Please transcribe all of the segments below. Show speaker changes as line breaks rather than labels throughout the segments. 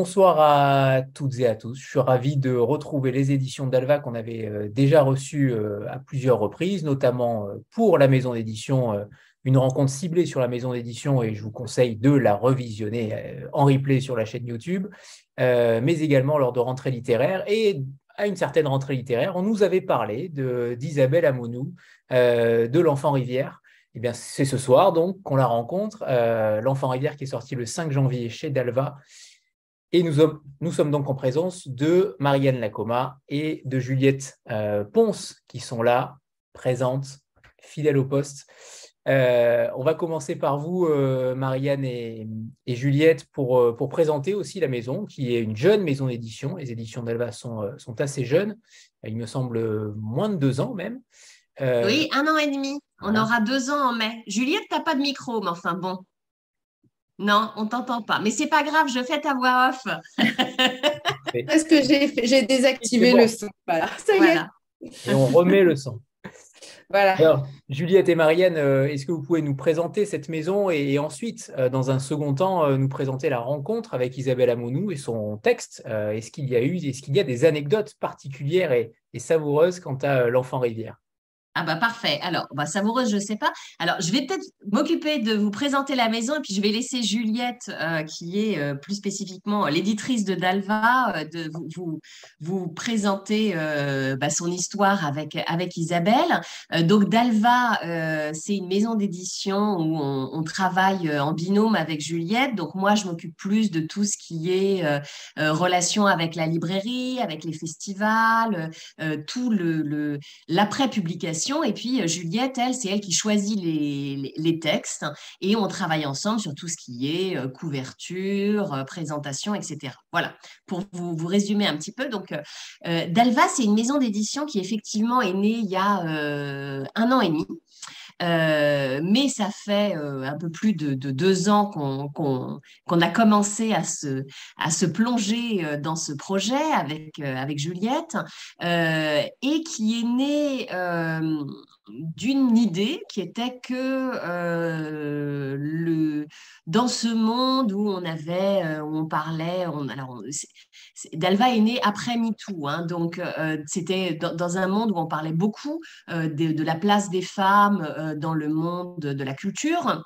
bonsoir à toutes et à tous. Je suis ravi de retrouver les éditions d'Alva qu'on avait euh, déjà reçues euh, à plusieurs reprises, notamment euh, pour la maison d'édition, une rencontre ciblée sur la maison d'édition et je vous conseille de la revisionner en replay sur la chaîne YouTube, mais également lors de rentrées littéraires et à une certaine rentrée littéraire, on nous avait parlé d'Isabelle Amounou, de l'Enfant Rivière. Eh bien, c'est ce soir donc qu'on la rencontre, l'Enfant Rivière qui est sorti le 5 janvier chez Dalva et nous sommes, nous sommes, donc en présence de Marianne Lacoma et de Juliette euh, Ponce, qui sont là, présentes, fidèles au poste. Euh, on va commencer par vous, euh, Marianne et, Juliette, pour, pour, présenter aussi la maison, qui est une jeune maison d'édition. Les éditions d'Alva sont, sont, assez jeunes, il me semble moins de deux ans même.
oui, un an et demi. On aura deux ans en mai. Juliette, tu n'as pas de micro, mais enfin bon. Non, on t'entend pas. Mais c'est pas grave, je fais ta voix off.
Parce que j'ai désactivé le son. Voilà, ça y est.
Et on remet le son. Voilà. Alors, Juliette et Marianne, euh, est-ce que vous pouvez nous présenter cette maison et, ensuite, euh, dans un second temps, euh, nous présenter la rencontre avec Isabelle Amounou et son texte Est-ce qu'il y a eu, est-ce qu'il y a des anecdotes particulières et savoureuses quant à l'enfant rivière?
Ah bah parfait. Alors, bah, savoureuse, je ne sais pas. Alors, je vais peut-être m'occuper de vous présenter la maison et puis je vais laisser Juliette, euh, qui est euh, plus spécifiquement l'éditrice de Dalva, euh, vous, vous, présenter bah, son histoire avec, avec Isabelle. donc, Dalva, c'est une maison d'édition où on, travaille en binôme avec Juliette. Donc, moi, je m'occupe plus de tout ce qui est relation avec la librairie, avec les festivals, tout le et puis euh, Juliette, elle, c'est elle qui choisit les, textes et on travaille ensemble sur tout ce qui est euh, couverture, euh, présentation, etc. Voilà, pour vous, résumer un petit peu. Donc, Dalva, c'est une maison d'édition qui effectivement est née il y a un an et demi. Mais ça fait un peu plus de, deux ans qu'on a commencé à se, à se plonger dans ce projet avec, avec Juliette et qui est né d'une idée qui était que euh, dans ce monde où on avait, euh, où on parlait, on, alors Dalva est né après MeToo, hein, donc euh, c'était dans, un monde où on parlait beaucoup de, la place des femmes dans le monde de la culture.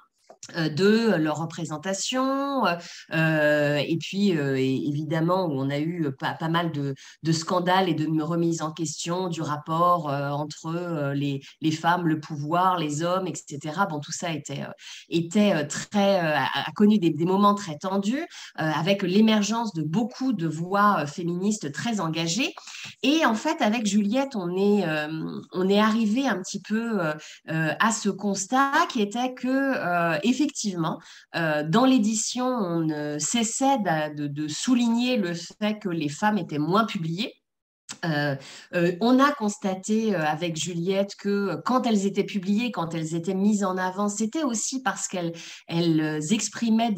Euh, de leur représentation euh, et puis euh, évidemment où on a eu pas, pas mal de, scandales et de remises en question du rapport entre les, les, femmes, le pouvoir, les hommes, etc. Bon, tout ça était, était très, a, connu des, des, moments très tendus avec l'émergence de beaucoup de voix féministes très engagées. Et en fait, avec Juliette, on est, on est arrivé un petit peu à ce constat qui était que effectivement, euh, dans l'édition, on ne cessait de, souligner le fait que les femmes étaient moins publiées. Euh, euh, on a constaté euh, avec Juliette que quand elles étaient publiées, quand elles étaient mises en avant, c'était aussi parce qu'elles elles exprimaient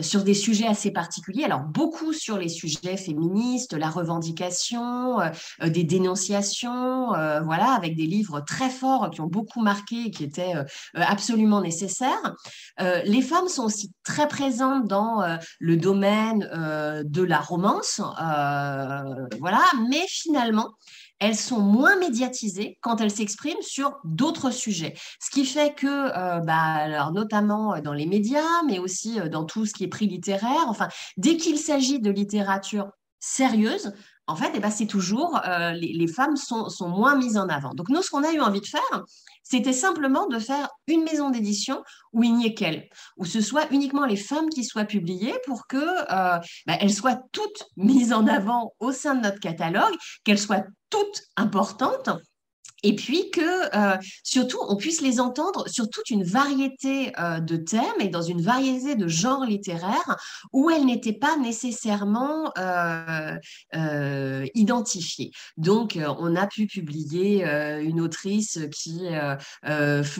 sur des sujets assez particuliers. Alors beaucoup sur les sujets féministes, la revendication, des dénonciations, voilà, avec des livres très forts qui ont beaucoup marqué et qui étaient absolument nécessaires. les femmes sont aussi très présentes dans le domaine de la romance, voilà, mais finalement, elles sont moins médiatisées quand elles s'expriment sur d'autres sujets. Ce qui fait que, euh, bah, alors notamment euh, dans les médias, mais aussi euh, dans tout ce qui est prix littéraire, enfin, dès qu'il s'agit de littérature sérieuse, en fait, eh ben, c'est toujours, les, femmes sont, sont, moins mises en avant. Donc nous, ce qu'on a eu envie de faire, c'était simplement de faire une maison d'édition où il n'y ait qu'elles, où ce soit uniquement les femmes qui soient publiées pour que euh, bah, elles soient toutes mises en avant au sein de notre catalogue, qu'elles soient toutes importantes et puis que euh, surtout on puisse les entendre sur toute une variété euh, de thèmes et dans une variété de genres littéraires où elles n'étaient pas nécessairement euh, identifiées. Donc on a pu publier une autrice qui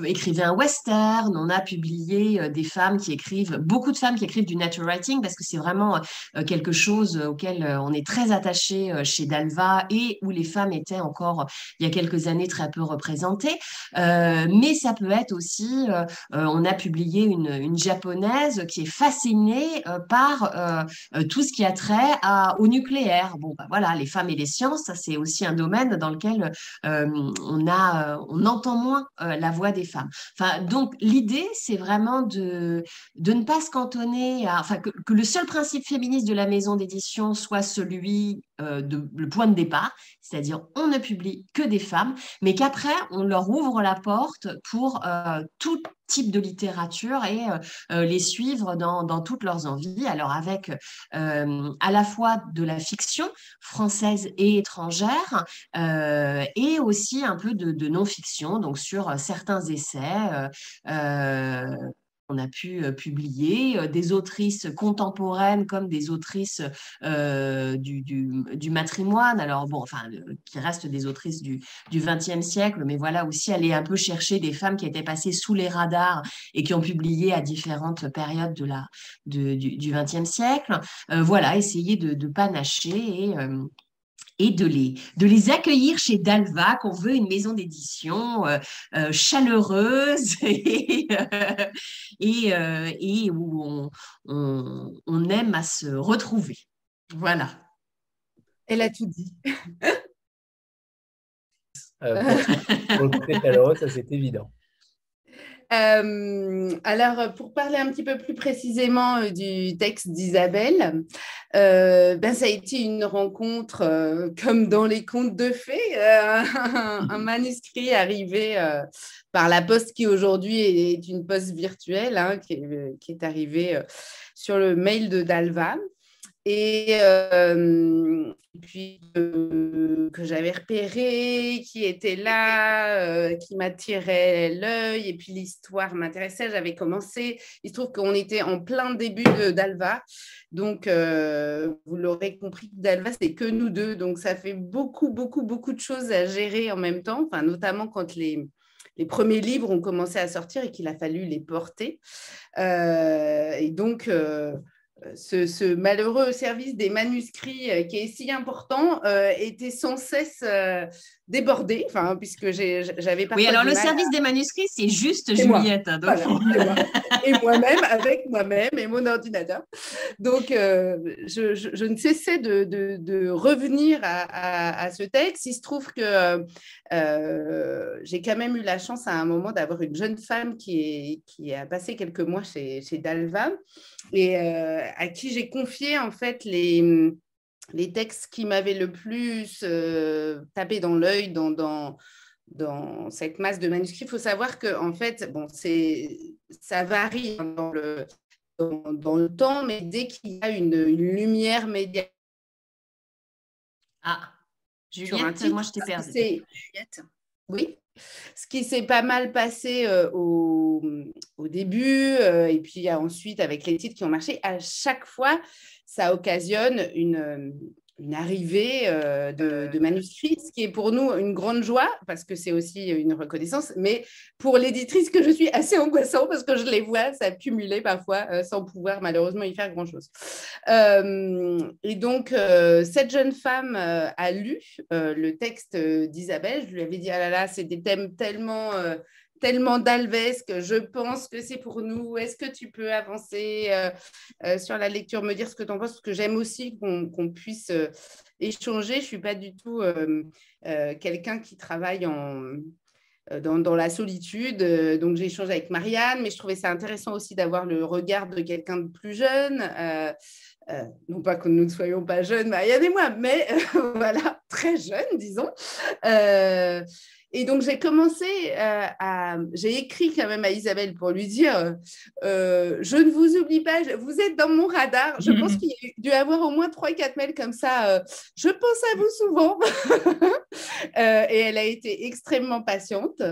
écrivait un western, on a publié des femmes qui écrivent, beaucoup de femmes qui écrivent du natural writing parce que c'est vraiment quelque chose auquel on est très attaché chez Dalva et où les femmes étaient encore il y a quelques années très peu représentée. mais ça peut être aussi, on a publié une, japonaise qui est fascinée par tout ce qui a trait au nucléaire. Bon, bah, voilà, les femmes et les sciences, ça c'est aussi un domaine dans lequel on, a, on entend moins la voix des femmes. Enfin, donc l'idée, c'est vraiment de, de ne pas se cantonner à, enfin, que, le seul principe féministe de la maison d'édition soit celui euh, de, le point de départ, c'est-à-dire on ne publie que des femmes, mais qu'après on leur ouvre la porte pour euh, tout type de littérature et euh, les suivre dans, dans, toutes leurs envies. Alors avec à la fois de la fiction française et étrangère et aussi un peu de, de non-fiction, donc sur certains essais on a pu euh, publier, euh, des autrices contemporaines comme des autrices euh, du, matrimoine, alors bon, enfin, qui restent des autrices du XXe siècle, mais voilà aussi aller un peu chercher des femmes qui étaient passées sous les radars et qui ont publié à différentes périodes de la, du XXe siècle. voilà, essayer de, de panacher et et de les, de les accueillir chez Dalva, qu'on veut une maison d'édition euh, euh, chaleureuse et, euh, et, où on, on, aime à se retrouver. Voilà.
Elle a tout dit.
pour, pour le chaleureux, ça c'est évident.
Euh, alors, pour parler un petit peu plus précisément euh, du texte d'Isabelle, euh, ben, ça a été une rencontre comme dans les contes de fées, un, manuscrit arrivé par la poste qui aujourd'hui est une poste virtuelle, hein, qui, est, qui, est, arrivé sur le mail de Dalva. Et, puis que j'avais repéré, qui était là, euh, qui m'attirait l'œil, et puis l'histoire m'intéressait, j'avais commencé. Il se trouve qu'on était en plein début d'Alva, donc euh, vous l'aurez compris, d'Alva, c'est que nous deux, donc ça fait beaucoup, beaucoup, beaucoup de choses à gérer en même temps, enfin, notamment quand les, les premiers livres ont commencé à sortir et qu'il a fallu les porter. Euh, et donc, ce, malheureux service des manuscrits euh, qui est si important euh, était sans cesse euh, débordé, enfin, puisque j'avais
pas. Oui, alors le service des manuscrits, c'est juste Juliette. Hein,
et moi-même, avec moi-même et mon ordinateur. Donc, je, ne cessais de, revenir à, ce texte. Il se trouve que j'ai quand même eu la chance à un moment d'avoir une jeune femme qui, qui a passé quelques mois chez, chez Dalva et à qui j'ai confié en fait les, les textes qui m'avaient le plus euh, tapé dans l'œil dans, dans, dans, cette masse de manuscrits. Il faut savoir que en fait, bon, ça varie dans le, dans, le temps, mais dès qu'il y a une, une lumière médiatique.
Ah, Juliette, moi je t'ai perdu.
Juliette. Oui. Ce qui s'est pas mal passé euh, au, au, début, euh, et puis ensuite avec les titres qui ont marché, à chaque fois, ça occasionne une, une arrivée euh, de, manuscrits, ce qui est pour nous une grande joie, parce que c'est aussi une reconnaissance, mais pour l'éditrice que je suis, assez angoissant, parce que je les vois s'accumuler parfois euh, sans pouvoir malheureusement y faire grand-chose. Euh, et donc, cette jeune femme a lu le texte d'Isabelle, je lui avais dit, ah là là, c'est des thèmes tellement tellement d'Alves que je pense que c'est pour nous. Est-ce que tu peux avancer euh, euh, sur la lecture, me dire ce que tu en penses? Parce que j'aime aussi qu'on puisse euh, échanger. Je ne suis pas du tout quelqu'un qui travaille en, dans, la solitude. Donc, j'ai échangé avec Marianne, mais je trouvais ça intéressant aussi d'avoir le regard de quelqu'un de plus jeune. non pas que nous ne soyons pas jeunes, Marianne et moi, mais voilà, très jeunes, disons. Et donc, j'ai commencé euh, à. J'ai écrit quand même à Isabelle pour lui dire euh, Je ne vous oublie pas, vous êtes dans mon radar. Je pense qu'il y a dû avoir au moins 3-4 mails comme ça. Euh, je pense à vous souvent. et elle a été extrêmement patiente.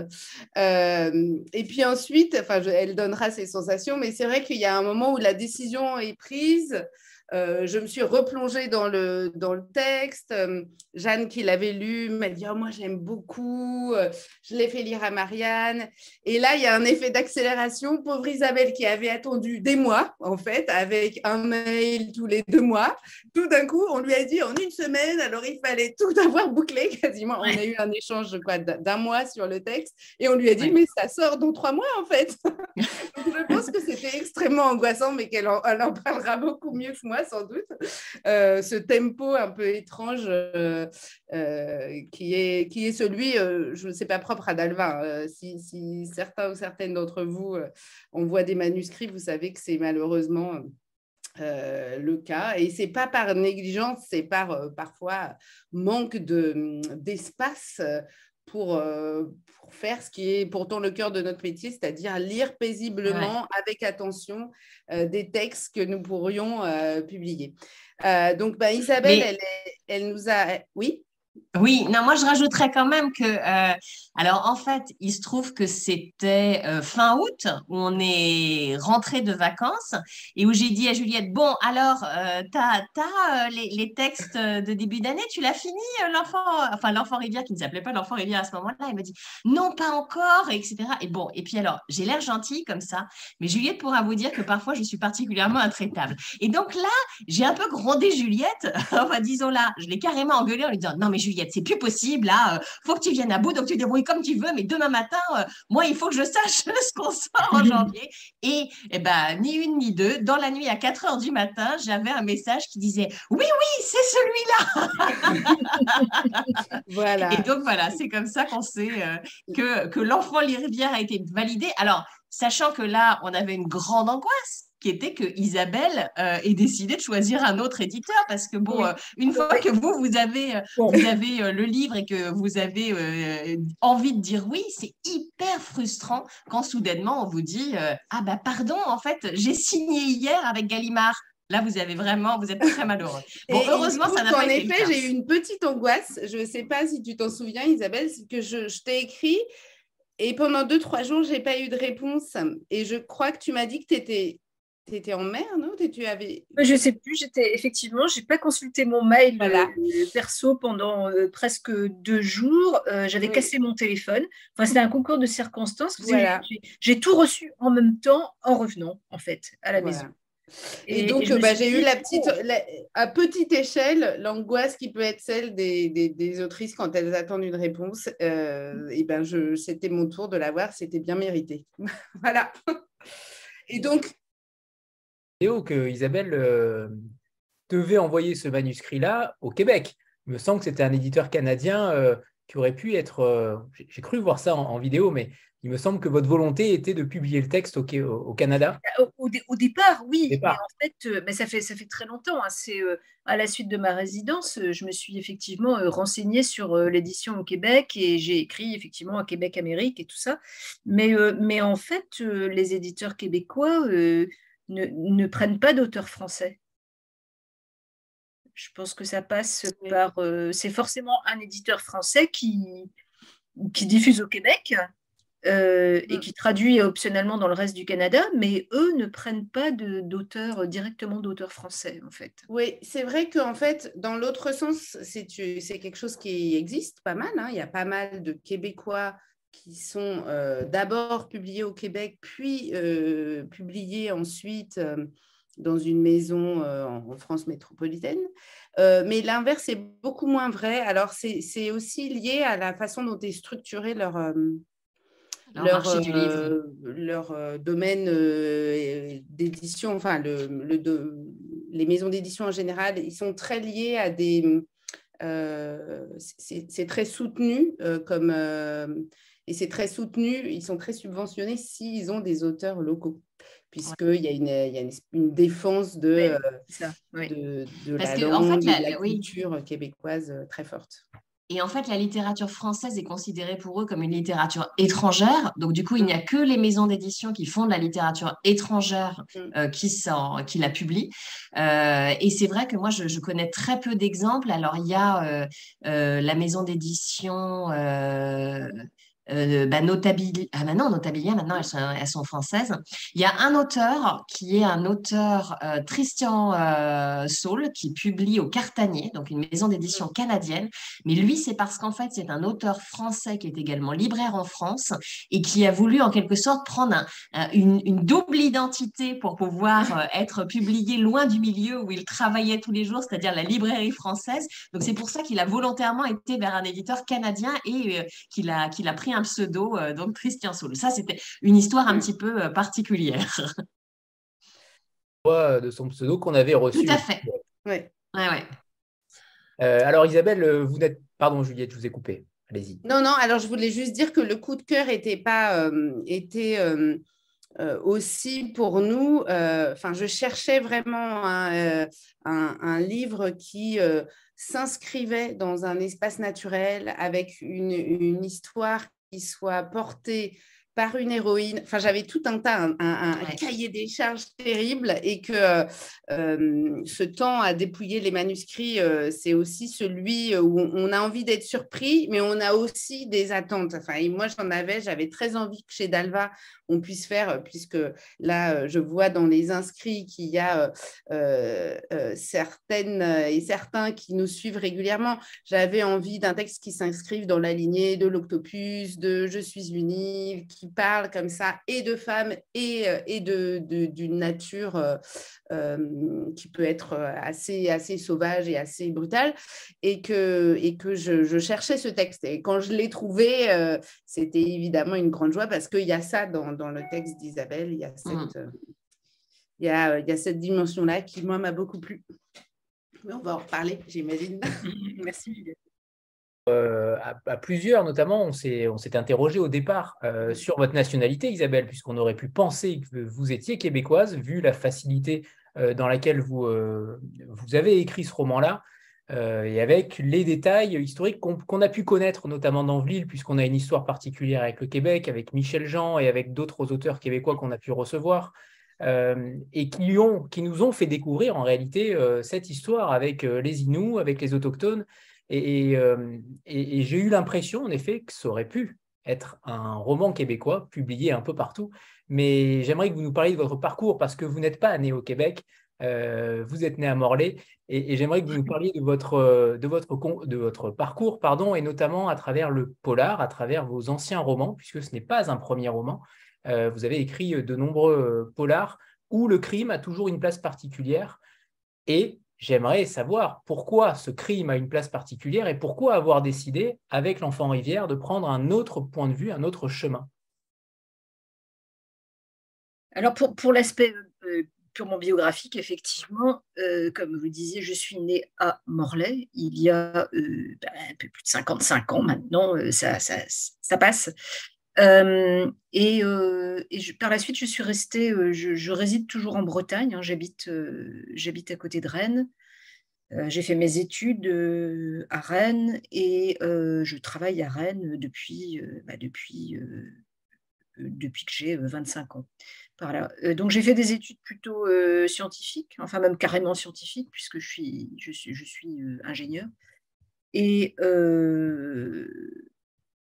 et puis ensuite, enfin, elle donnera ses sensations, mais c'est vrai qu'il y a un moment où la décision est prise. Euh, je me suis replongée dans le, dans le texte. Euh, Jeanne, qui l'avait lu, m'a dit oh, Moi, j'aime beaucoup. Euh, je l'ai fait lire à Marianne. Et là, il y a un effet d'accélération. Pauvre Isabelle, qui avait attendu des mois, en fait, avec un mail tous les deux mois. Tout d'un coup, on lui a dit en une semaine. Alors, il fallait tout avoir bouclé quasiment. On a eu un échange d'un mois sur le texte. Et on lui a dit Mais ça sort dans trois mois, en fait. je pense que c'était extrêmement angoissant, mais qu'elle en, en parlera beaucoup mieux que moi sans doute, euh, ce tempo un peu étrange euh, euh, qui, est, qui est celui, je ne sais pas propre à Dalva. Si, si, certains ou certaines d'entre vous on voit des manuscrits, vous savez que c'est malheureusement le cas. Et c'est pas par négligence, c'est par parfois manque d'espace pour, pour, faire ce qui est pourtant le cœur de notre métier, c'est-à-dire lire paisiblement, avec attention, euh, des textes que nous pourrions euh, publier. donc, bah, Isabelle, elle, elle, nous a... Oui?
Oui, non, moi je rajouterais quand même que, euh, alors en fait, il se trouve que c'était euh, fin août où on est rentré de vacances et où j'ai dit à Juliette, bon, alors, euh, tu as, les, les, textes de début d'année, tu l'as fini, l'enfant, enfin l'enfant rivière qui ne s'appelait pas l'enfant rivière à ce moment-là, il me dit, non, pas encore, etc. Et bon, et puis alors, j'ai l'air gentille comme ça, mais Juliette pourra vous dire que parfois je suis particulièrement intraitable. Et donc là, j'ai un peu grondé Juliette, enfin disons là, je l'ai carrément engueulée en lui disant, non mais Juliette, c'est plus possible, là, euh, faut que tu viennes à bout, donc tu débrouilles comme tu veux, mais demain matin, euh, moi, il faut que je sache ce qu'on sort en janvier. Et, eh ben, ni une ni deux, dans la nuit à 4 heures du matin, j'avais un message qui disait Oui, oui, c'est celui-là Voilà. Et donc, voilà, c'est comme ça qu'on sait euh, que, que l'enfant Rivière a été validé. Alors, sachant que là, on avait une grande angoisse qui était que Isabelle euh, ait décidé de choisir un autre éditeur parce que bon, euh, une fois que vous vous avez euh, vous avez le livre et que vous avez envie de dire oui, c'est hyper frustrant quand soudainement on vous dit ah bah pardon en fait j'ai signé hier avec Gallimard. Là, vous avez vraiment, vous êtes très malheureux.
Bon, heureusement, ça n'a pas été En effet, j'ai eu une petite angoisse. Je ne sais pas si tu t'en souviens, Isabelle, que je, je t'ai écrit et pendant deux, trois jours, je n'ai pas eu de réponse. Et je crois que tu m'as dit que tu étais tu étais en mer, non? Tu avais...
Je ne sais plus, j'étais effectivement, je n'ai pas consulté mon mail voilà. Euh, perso pendant euh, presque deux jours. Euh, j'avais cassé mon téléphone. Enfin, c'était un concours de circonstances. Voilà. J'ai tout reçu en même temps en revenant, en fait, à la maison.
Et, donc, bah, j'ai eu la petite, à petite échelle, l'angoisse qui peut être celle des, des, autrices quand elles attendent une réponse. et ben, c'était mon tour de l'avoir, c'était bien mérité. voilà. Et donc,
que Isabelle euh, devait envoyer ce manuscrit-là au Québec. Il me semble que c'était un éditeur canadien euh, qui aurait pu être. Euh, j'ai cru voir ça en, vidéo, mais il me semble que votre volonté était de publier le texte au, au, Canada.
Au, départ, oui. Mais en fait, mais ça, fait, ça fait très longtemps. Hein. C'est à la suite de ma résidence, je me suis effectivement renseignée sur l'édition au Québec et j'ai écrit effectivement à Québec Amérique et tout ça. Mais, mais en fait, les éditeurs québécois ne, prennent pas d'auteurs français. Je pense que ça passe par. Euh, c'est forcément un éditeur français qui, qui diffuse au Québec euh, et mm. qui traduit optionnellement dans le reste du Canada, mais eux ne prennent pas d'auteurs directement d'auteurs français, en fait.
Oui, c'est vrai qu'en fait, dans l'autre sens, c'est quelque chose qui existe pas mal. Hein. Il y a pas mal de Québécois qui sont euh, d'abord publiés au Québec, puis euh, publiés ensuite euh, dans une maison en, France métropolitaine. mais l'inverse est beaucoup moins vrai. Alors, c'est aussi lié à la façon dont est structuré leur, leur, leur domaine d'édition, enfin, le, le, les maisons d'édition en général, ils sont très liés à des... c'est très soutenu comme et c'est très soutenu, ils sont très subventionnés s'ils ont des auteurs locaux, puisqu'il y a, une, y a une, défense de, de, de la langue, de la, culture québécoise euh, très forte.
Et en fait, la littérature française est considérée pour eux comme une littérature étrangère. Donc, du coup, il n'y a mm. que les maisons d'édition qui font de la littérature étrangère mm. euh, qui, qui la publient. Euh, et c'est vrai que moi, je, connais très peu d'exemples. Alors, il y a la maison d'édition euh, bah, Notabilia, ah bah non, Notabilia, maintenant elles sont, françaises. Il y a un auteur qui est un auteur, euh, Christian euh, Saul, qui publie au Cartanier, donc une maison d'édition canadienne. Mais lui, c'est parce qu'en fait, c'est un auteur français qui est également libraire en France et qui a voulu en quelque sorte prendre une, une, double identité pour pouvoir être publié loin du milieu où il travaillait tous les jours, c'est-à-dire la librairie française. Donc c'est pour ça qu'il a volontairement été vers un éditeur canadien et qu'il a, qu'il a pris un pseudo, euh, donc Christian Soul. Ça, c'était une histoire un petit peu euh, particulière.
De son pseudo qu'on avait reçu.
Tout à fait. Ouais. Ouais,
euh, alors Isabelle, vous n'êtes... Pardon Juliette, je vous ai coupé. Allez-y.
Non, non, alors je voulais juste dire que le coup de cœur était pas... était, aussi pour nous, enfin, je cherchais vraiment un, un livre qui s'inscrivait dans un espace naturel avec une, une histoire qui soit porté par une héroïne. Enfin, j'avais tout un tas, un, cahier des charges terrible et que euh, ce temps à dépouiller les manuscrits, euh, c'est aussi celui où on a envie d'être surpris, mais on a aussi des attentes. Enfin, et moi, j'en avais, j'avais très envie que chez Dalva, on puisse faire, puisque là, je vois dans les inscrits qu'il y a euh, certaines et certains qui nous suivent régulièrement. J'avais envie d'un texte qui s'inscrive dans la lignée de l'octopus, de Je suis unique, qui parle comme ça et de femmes et, euh, et de, d'une nature euh, euh, qui peut être assez, assez sauvage et assez brutale, et que, et que je, cherchais ce texte. Et quand je l'ai trouvé, c'était évidemment une grande joie parce qu'il y a ça dans, dans le texte d'Isabelle, il y a mmh. cette, il y a, il y a cette dimension-là qui, moi, m'a beaucoup plu. Mais on va en reparler, j'imagine.
Merci.
Euh, à, plusieurs, notamment, on s'est interrogé au départ euh, sur votre nationalité, Isabelle, puisqu'on aurait pu penser que vous étiez québécoise, vu la facilité euh, dans laquelle vous, vous avez écrit ce roman-là, et avec les détails historiques qu'on a pu connaître, notamment dans Vlille, puisqu'on a une histoire particulière avec le Québec, avec Michel Jean et avec d'autres auteurs québécois qu'on a pu recevoir. et qui, ont, qui nous ont fait découvrir en réalité cette histoire avec les Inuits, avec les autochtones, euh, et, j'ai eu l'impression, en effet, que ça aurait pu être un roman québécois publié un peu partout. Mais j'aimerais que vous nous parliez de votre parcours parce que vous n'êtes pas né au Québec, euh, vous êtes né à Morlaix. Et, j'aimerais que vous nous parliez de votre, de votre, de votre parcours, pardon, et notamment à travers le polar, à travers vos anciens romans, puisque ce n'est pas un premier roman. Euh, vous avez écrit de nombreux polars où le crime a toujours une place particulière. Et j'aimerais savoir pourquoi ce crime a une place particulière et pourquoi avoir décidé, avec l'enfant rivière, de prendre un autre point de vue, un autre chemin.
Alors pour, l'aspect euh, purement biographique, effectivement, euh, comme vous disiez, je suis née à Morlaix il y a euh, ben, un peu plus de 55 ans maintenant, ça, ça, ça, passe. Et, et par la suite, je suis restée, je, réside toujours en Bretagne, hein, j'habite, j'habite à côté de Rennes. j'ai fait mes études à Rennes et je travaille à Rennes depuis, bah, depuis, depuis que j'ai 25 ans. donc j'ai fait des études plutôt scientifiques, enfin même carrément scientifiques, puisque je suis, je suis, je suis ingénieur. Et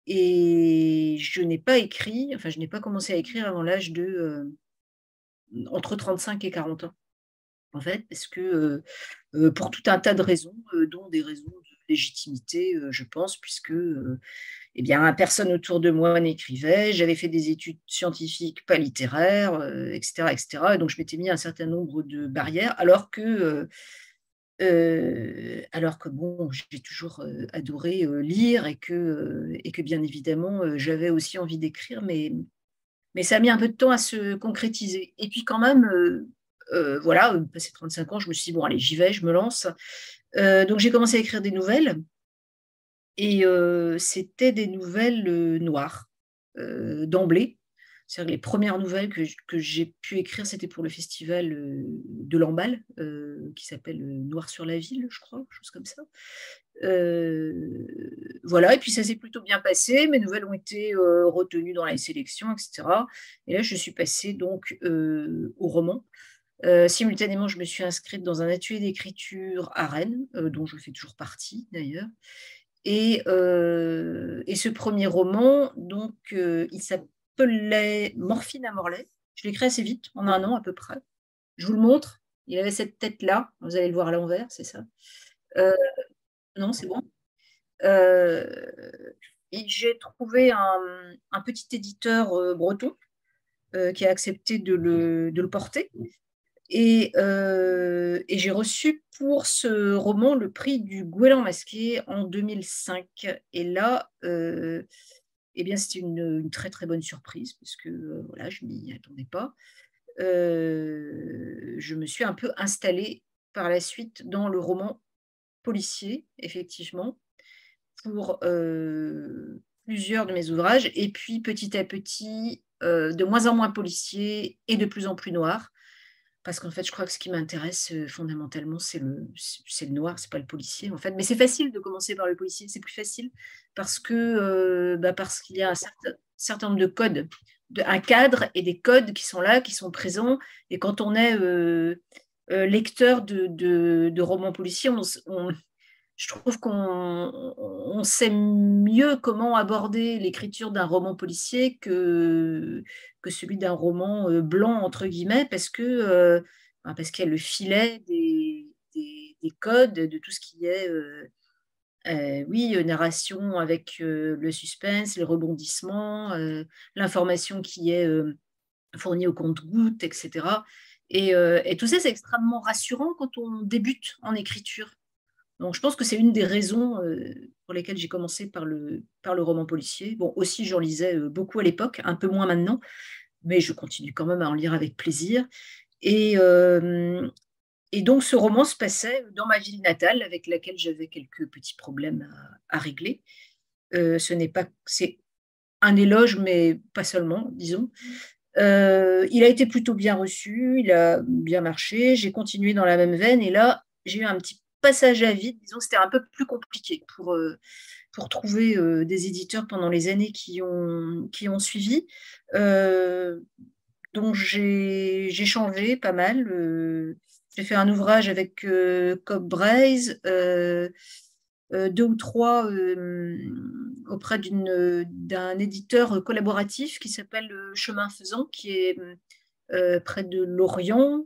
et je n'ai pas écrit, enfin, je n'ai pas commencé à écrire avant l'âge de euh, entre 35 et 40 ans, en fait, parce que euh, euh, pour tout un tas de raisons, dont des raisons de légitimité, je pense, puisque eh bien, personne autour de moi n'écrivait, j'avais fait des études scientifiques, pas littéraires, etc., etc. Et donc, je m'étais mis un certain nombre de barrières, alors que alors que bon, j'ai toujours adoré lire et que, et que bien évidemment j'avais aussi envie d'écrire, mais, mais ça a mis un peu de temps à se concrétiser. Et puis quand même, voilà, passé 35 ans, je me suis dit, bon, allez, j'y vais, je me lance. donc j'ai commencé à écrire des nouvelles et c'était des nouvelles noires d'emblée. Les premières nouvelles que, j'ai pu écrire, c'était pour le festival euh, de Lamballe, euh, qui s'appelle euh, Noir sur la ville, je crois, chose comme ça. voilà, et puis ça s'est plutôt bien passé. Mes nouvelles ont été retenues dans la sélection, etc. Et là, je suis passée donc au roman. simultanément, je me suis inscrite dans un atelier d'écriture à Rennes, dont je fais toujours partie d'ailleurs. Et, ce premier roman, donc, il s'appelait Morphine à Morlaix. Je l'ai écrit assez vite, en un an à peu près. Je vous le montre. Il avait cette tête-là. Vous allez le voir à l'envers, c'est ça. non, c'est bon. j'ai trouvé un, petit éditeur breton qui a accepté de le, porter. Euh, et, j'ai reçu pour ce roman le prix du Gouélan masqué en 2005. Et là, euh, eh c'était une, très très bonne surprise parce que euh, voilà, je m'y attendais pas. je me suis un peu installée par la suite dans le roman policier, effectivement, pour plusieurs de mes ouvrages. Et puis petit à petit, de moins en moins policier et de plus en plus noir parce qu'en fait, je crois que ce qui m'intéresse euh, fondamentalement, c'est le, c'est le noir, c'est pas le policier en fait. Mais c'est facile de commencer par le policier, c'est plus facile parce que euh, bah parce qu'il y a un certain, nombre de codes, de, un cadre et des codes qui sont là, qui sont présents. Et quand on est euh, lecteur de, romans policiers, on, je trouve qu'on sait mieux comment aborder l'écriture d'un roman policier que, que celui d'un roman euh, blanc, entre guillemets, euh, parce qu'il y a le filet des, des, codes, de tout ce qui est, euh, oui, narration avec le suspense, les rebondissements, l'information qui est fournie au compte-goutte, etc. Et, et, tout ça, c'est extrêmement rassurant quand on débute en écriture. Donc, je pense que c'est une des raisons euh, pour lesquelles j'ai commencé par le, par le roman policier. Bon, aussi, j'en lisais euh, beaucoup à l'époque, un peu moins maintenant, mais je continue quand même à en lire avec plaisir. Et, euh, donc, ce roman se passait dans ma ville natale, avec laquelle j'avais quelques petits problèmes à, régler. ce n'est pas, c'est un éloge, mais pas seulement, disons. il a été plutôt bien reçu, il a bien marché. J'ai continué dans la même veine, et là, j'ai eu un petit passage à vide. Disons c'était un peu plus compliqué pour, euh, pour trouver euh, des éditeurs pendant les années qui ont, qui ont suivi. Euh, donc j'ai changé pas mal. j'ai fait un ouvrage avec Cobb Braze, deux ou trois auprès d'un éditeur collaboratif qui s'appelle Chemin Faisant, qui est près de Lorient.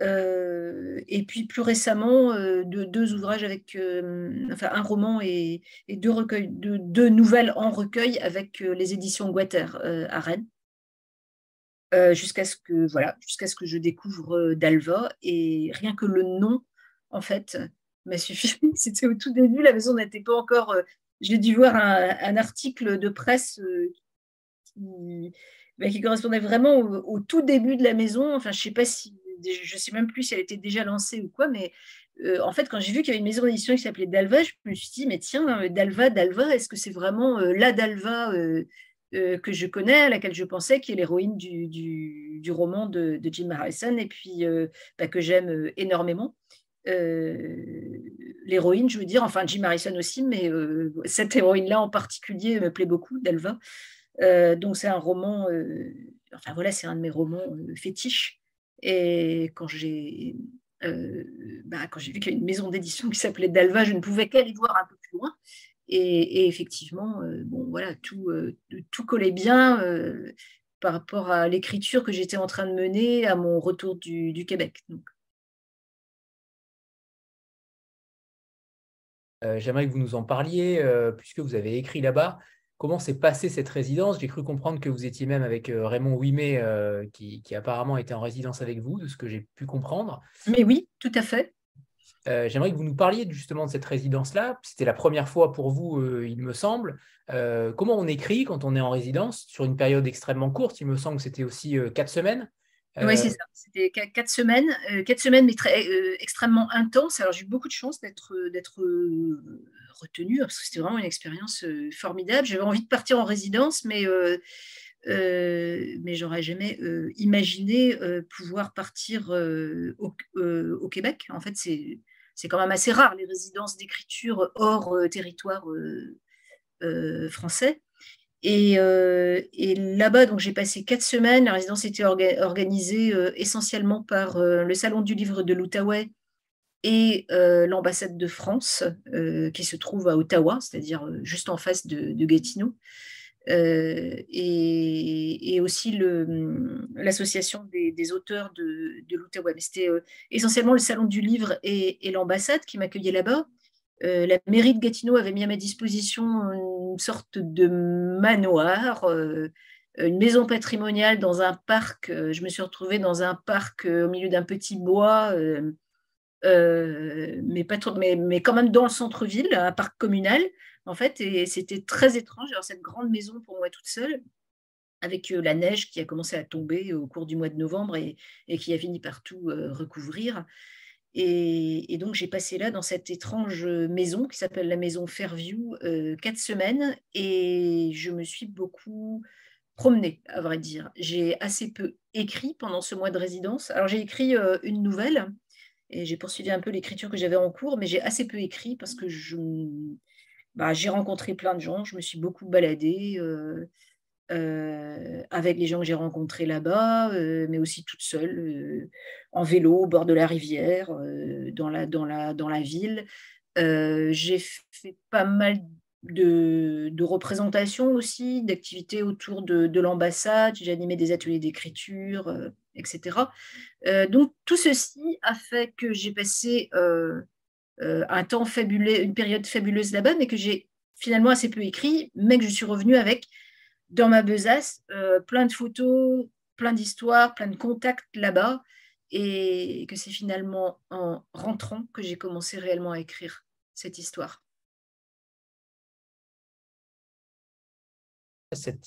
Euh, et puis plus récemment, euh, deux ouvrages avec, euh, enfin un roman et, deux, nouvelles en recueil avec les éditions Guater à Rennes. jusqu'à ce que voilà, jusqu'à ce que je découvre Dalva et rien que le nom en fait m'a suffi. C'était au tout début, la maison n'était pas encore. J'ai dû voir un, article de presse qui, bah, qui, correspondait vraiment au, au, tout début de la maison. Enfin, je sais pas si je ne sais même plus si elle était déjà lancée ou quoi, mais euh, en fait, quand j'ai vu qu'il y avait une maison d'édition qui s'appelait Dalva, je me suis dit, mais tiens, euh, Dalva, Dalva, est-ce que c'est vraiment euh, la Dalva que je connais, à laquelle je pensais, qui est l'héroïne du, roman de, Jim Harrison, et puis bah, que j'aime énormément L'héroïne, je veux dire, enfin Jim Harrison aussi, mais cette héroïne-là en particulier me plaît beaucoup, Dalva. donc c'est un roman, enfin voilà, c'est un de mes romans fétiches. Et quand j'ai euh, bah, quand j'ai vu qu'il y a une maison d'édition qui s'appelait Dalva, je ne pouvais qu'aller voir un peu plus loin. Et, effectivement, euh, bon, voilà, tout, euh, tout collait bien par rapport à l'écriture que j'étais en train de mener à mon retour du Québec.
J'aimerais que vous nous en parliez, puisque vous avez écrit là-bas comment s'est passée cette résidence? J'ai cru comprendre que vous étiez même avec euh, Raymond Ouimet, euh, qui, apparemment était en résidence avec vous, de ce que j'ai pu comprendre.
Mais oui, tout à fait.
Euh, j'aimerais que vous nous parliez justement de cette résidence-là. C'était la première fois pour vous, il me semble. comment on écrit quand on est en résidence? Sur une période extrêmement courte Il me semble que c'était aussi quatre semaines.
Oui, c'est ça. C'était quatre semaines, quatre semaines, mais très, extrêmement intenses. Alors j'ai eu beaucoup de chance d'être retenue, parce que c'était vraiment une expérience euh, formidable. J'avais envie de partir en résidence, mais, euh, euh, mais j'aurais jamais imaginé pouvoir partir au, Québec. En fait, c'est quand même assez rare, les résidences d'écriture hors territoire français. Et, et, là-bas, donc j'ai passé quatre semaines. La résidence était organisée essentiellement par le Salon du livre de l'Outaouais et l'ambassade de France qui se trouve à Ottawa, c'est-à-dire juste en face de, Gatineau. et, aussi l'association des, auteurs de, l'Outaouais. C'était essentiellement le salon du livre et, et l'ambassade qui m'accueillaient là-bas. La mairie de Gatineau avait mis à ma disposition une sorte de manoir, une maison patrimoniale dans un parc. je me suis retrouvée dans un parc au milieu d'un petit bois euh, mais, pas trop, mais, mais, quand même dans le centre-ville, un parc communal, en fait, et c'était très étrange. Alors, cette grande maison pour moi toute seule, avec euh, la neige qui a commencé à tomber au cours du mois de novembre et, et qui a fini par tout euh, recouvrir. Et, donc, j'ai passé là dans cette étrange maison qui s'appelle la maison Fairview quatre semaines et je me suis beaucoup promenée, à vrai dire. J'ai assez peu écrit pendant ce mois de résidence. Alors, j'ai écrit une nouvelle et j'ai poursuivi un peu l'écriture que j'avais en cours, mais j'ai assez peu écrit parce que bah, j'ai rencontré plein de gens, je me suis beaucoup baladée euh, euh, avec les gens que j'ai rencontrés là-bas, euh, mais aussi toute seule, en vélo, au bord de la rivière, dans, la, ville. j'ai fait pas mal de, représentations aussi, d'activités autour de, de l'ambassade, j'ai animé des ateliers d'écriture etc. Euh, donc tout ceci a fait que j'ai passé euh, euh, un temps fabuleux, une période fabuleuse là-bas, mais que j'ai finalement assez peu écrit, mais que je suis revenue avec dans ma besace plein de photos, plein d'histoires, plein de contacts là-bas, et que c'est finalement en rentrant que j'ai commencé réellement à écrire cette histoire.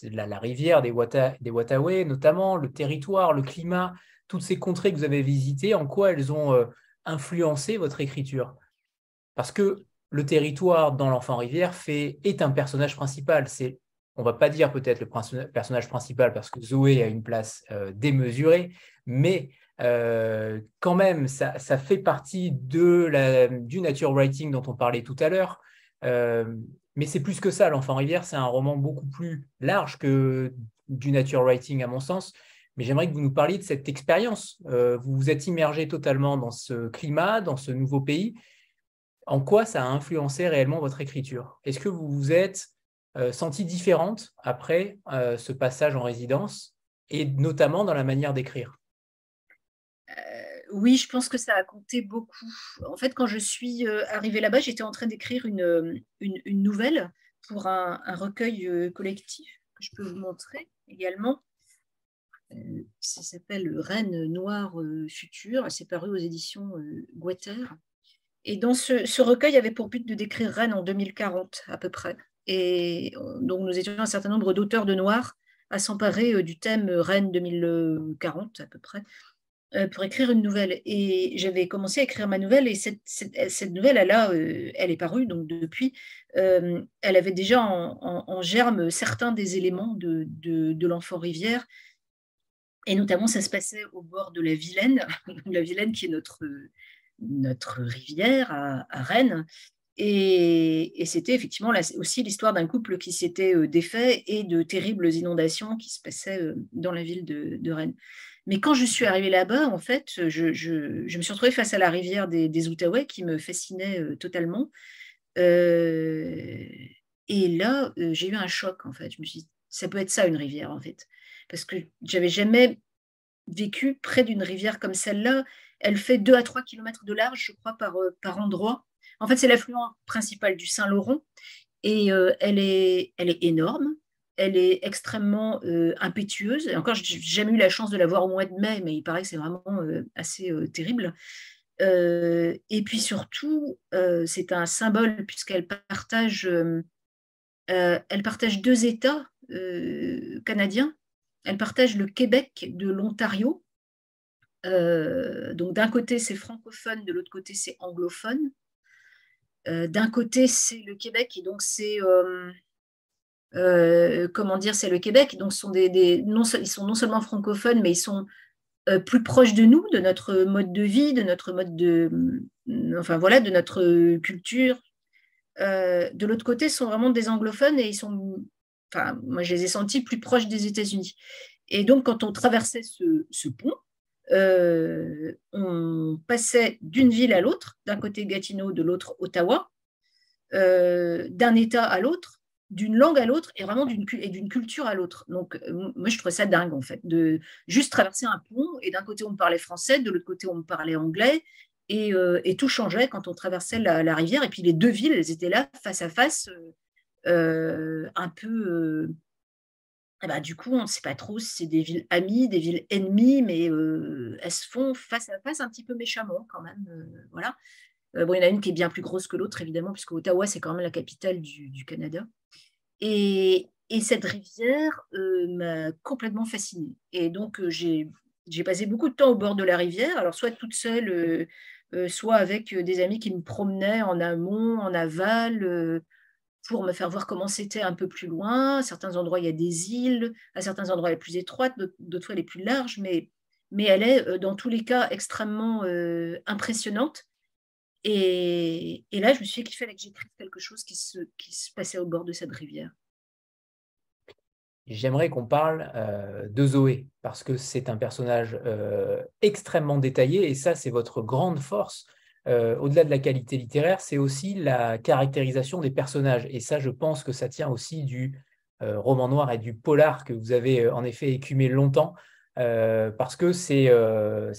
la, rivière des, Wata, des notamment, le territoire, le climat, toutes ces contrées que vous avez visitées, en quoi elles ont euh, influencé votre écriture? Parce que le territoire dans l'enfant rivière fait, est un personnage principal. C'est, on va pas dire peut-être le personnage principal parce que Zoé a une place euh, démesurée, mais euh, quand même, ça, fait partie de du nature writing dont on parlait tout à l'heure. Mais c'est plus que ça, L'Enfant Rivière, c'est un roman beaucoup plus large que du nature writing à mon sens. Mais j'aimerais que vous nous parliez de cette expérience. Euh, vous vous êtes immergé totalement dans ce climat, dans ce nouveau pays. En quoi ça a influencé réellement votre écriture? Est-ce que vous vous êtes euh, senti différente après euh, ce passage en résidence et notamment dans la manière d'écrire
oui, je pense que ça a compté beaucoup. En fait, quand je suis euh, arrivée là-bas, j'étais en train d'écrire une, euh, une, nouvelle pour un, recueil euh, collectif que je peux vous montrer également. ça s'appelle Reine Noire Future. C'est paru aux éditions Guater. Et dans ce, ce, recueil avait pour but de décrire Rennes en 2040 à peu près. Et donc nous étions un certain nombre d'auteurs de noir à s'emparer du thème Rennes 2040 à peu près euh, pour écrire une nouvelle. Et j'avais commencé à écrire ma nouvelle et cette, nouvelle, elle, a, euh, elle est parue, donc depuis, euh, elle avait déjà en, germe certains des éléments de, de, l'enfant rivière. Et notamment, ça se passait au bord de la Vilaine, la Vilaine qui est notre rivière à, Rennes. Et, c'était effectivement aussi l'histoire d'un couple qui s'était défait et de terribles inondations qui se passaient dans la ville de, Rennes. Mais quand je suis arrivée là-bas, en fait, je, me suis retrouvée face à la rivière des, Outaouais qui me fascinait euh, totalement. Euh, et là, euh, j'ai eu un choc, en fait. Je me suis dit, ça peut être ça, une rivière, en fait. Parce que j'avais jamais vécu près d'une rivière comme celle-là. Elle fait 2 à 3 km de large, je crois, par, par endroit. En fait, c'est l'affluent principal du Saint-Laurent. Et elle, est, elle est énorme elle est extrêmement euh, impétueuse. Et encore, j'ai jamais eu la chance de la voir au mois de mai, mais il paraît que c'est vraiment euh, assez euh, terrible. et puis surtout, c'est un symbole puisqu'elle partage, elle partage deux États canadiens. Elle partage le Québec de l'Ontario. donc d'un côté c'est francophone, de l'autre côté c'est anglophone. D'un côté c'est le Québec et donc c'est euh, comment dire, c'est le Québec. Donc, non, ils sont non seulement francophones, mais ils sont euh, plus proches de nous, de notre mode de vie, de notre mode de, mm, enfin voilà, de notre culture. Euh, de l'autre côté, sont vraiment des anglophones et ils sont, enfin, moi je les ai sentis plus proches des États-Unis. Et donc, quand on traversait ce, pont, on passait d'une ville à l'autre, d'un côté Gatineau, de l'autre Ottawa, d'un État à l'autre, d'une langue à l'autre et vraiment d'une culture à l'autre. Donc moi je trouvais ça dingue en fait de juste traverser un pont et d'un côté on me parlait français, de l'autre côté on me parlait anglais et, et tout changeait quand on traversait la, rivière et puis les deux villes elles étaient là face à face un peu eh ben, du coup, on ne sait pas trop si c'est des villes amies, des villes ennemies, mais elles se font face à face un petit peu méchamment quand même. voilà. bon, il y en a une qui est bien plus grosse que l'autre, évidemment, puisque Ottawa, c'est quand même la capitale du, Canada. Et, cette rivière m'a complètement fascinée. Et donc, j'ai passé beaucoup de temps au bord de la rivière, alors soit toute seule, soit avec des amis qui me promenaient en amont, en aval pour me faire voir comment c'était un peu plus loin. À certains endroits, il y a des îles, à certains endroits, elle est plus étroite, d'autres fois, elle est plus large, mais, mais elle est, euh, dans tous les cas, extrêmement euh, impressionnante. Et, là, je me suis dit qu'il fallait que j'écrive quelque chose qui se, qui se passait au bord de cette rivière.
J'aimerais qu'on parle euh, de Zoé, parce que c'est un personnage extrêmement détaillé, et ça, c'est votre grande force euh, au-delà de la qualité littéraire, c'est aussi la caractérisation des personnages. Et ça, je pense que ça tient aussi du euh, roman noir et du polar que vous avez euh, en effet écumé longtemps, parce que c'est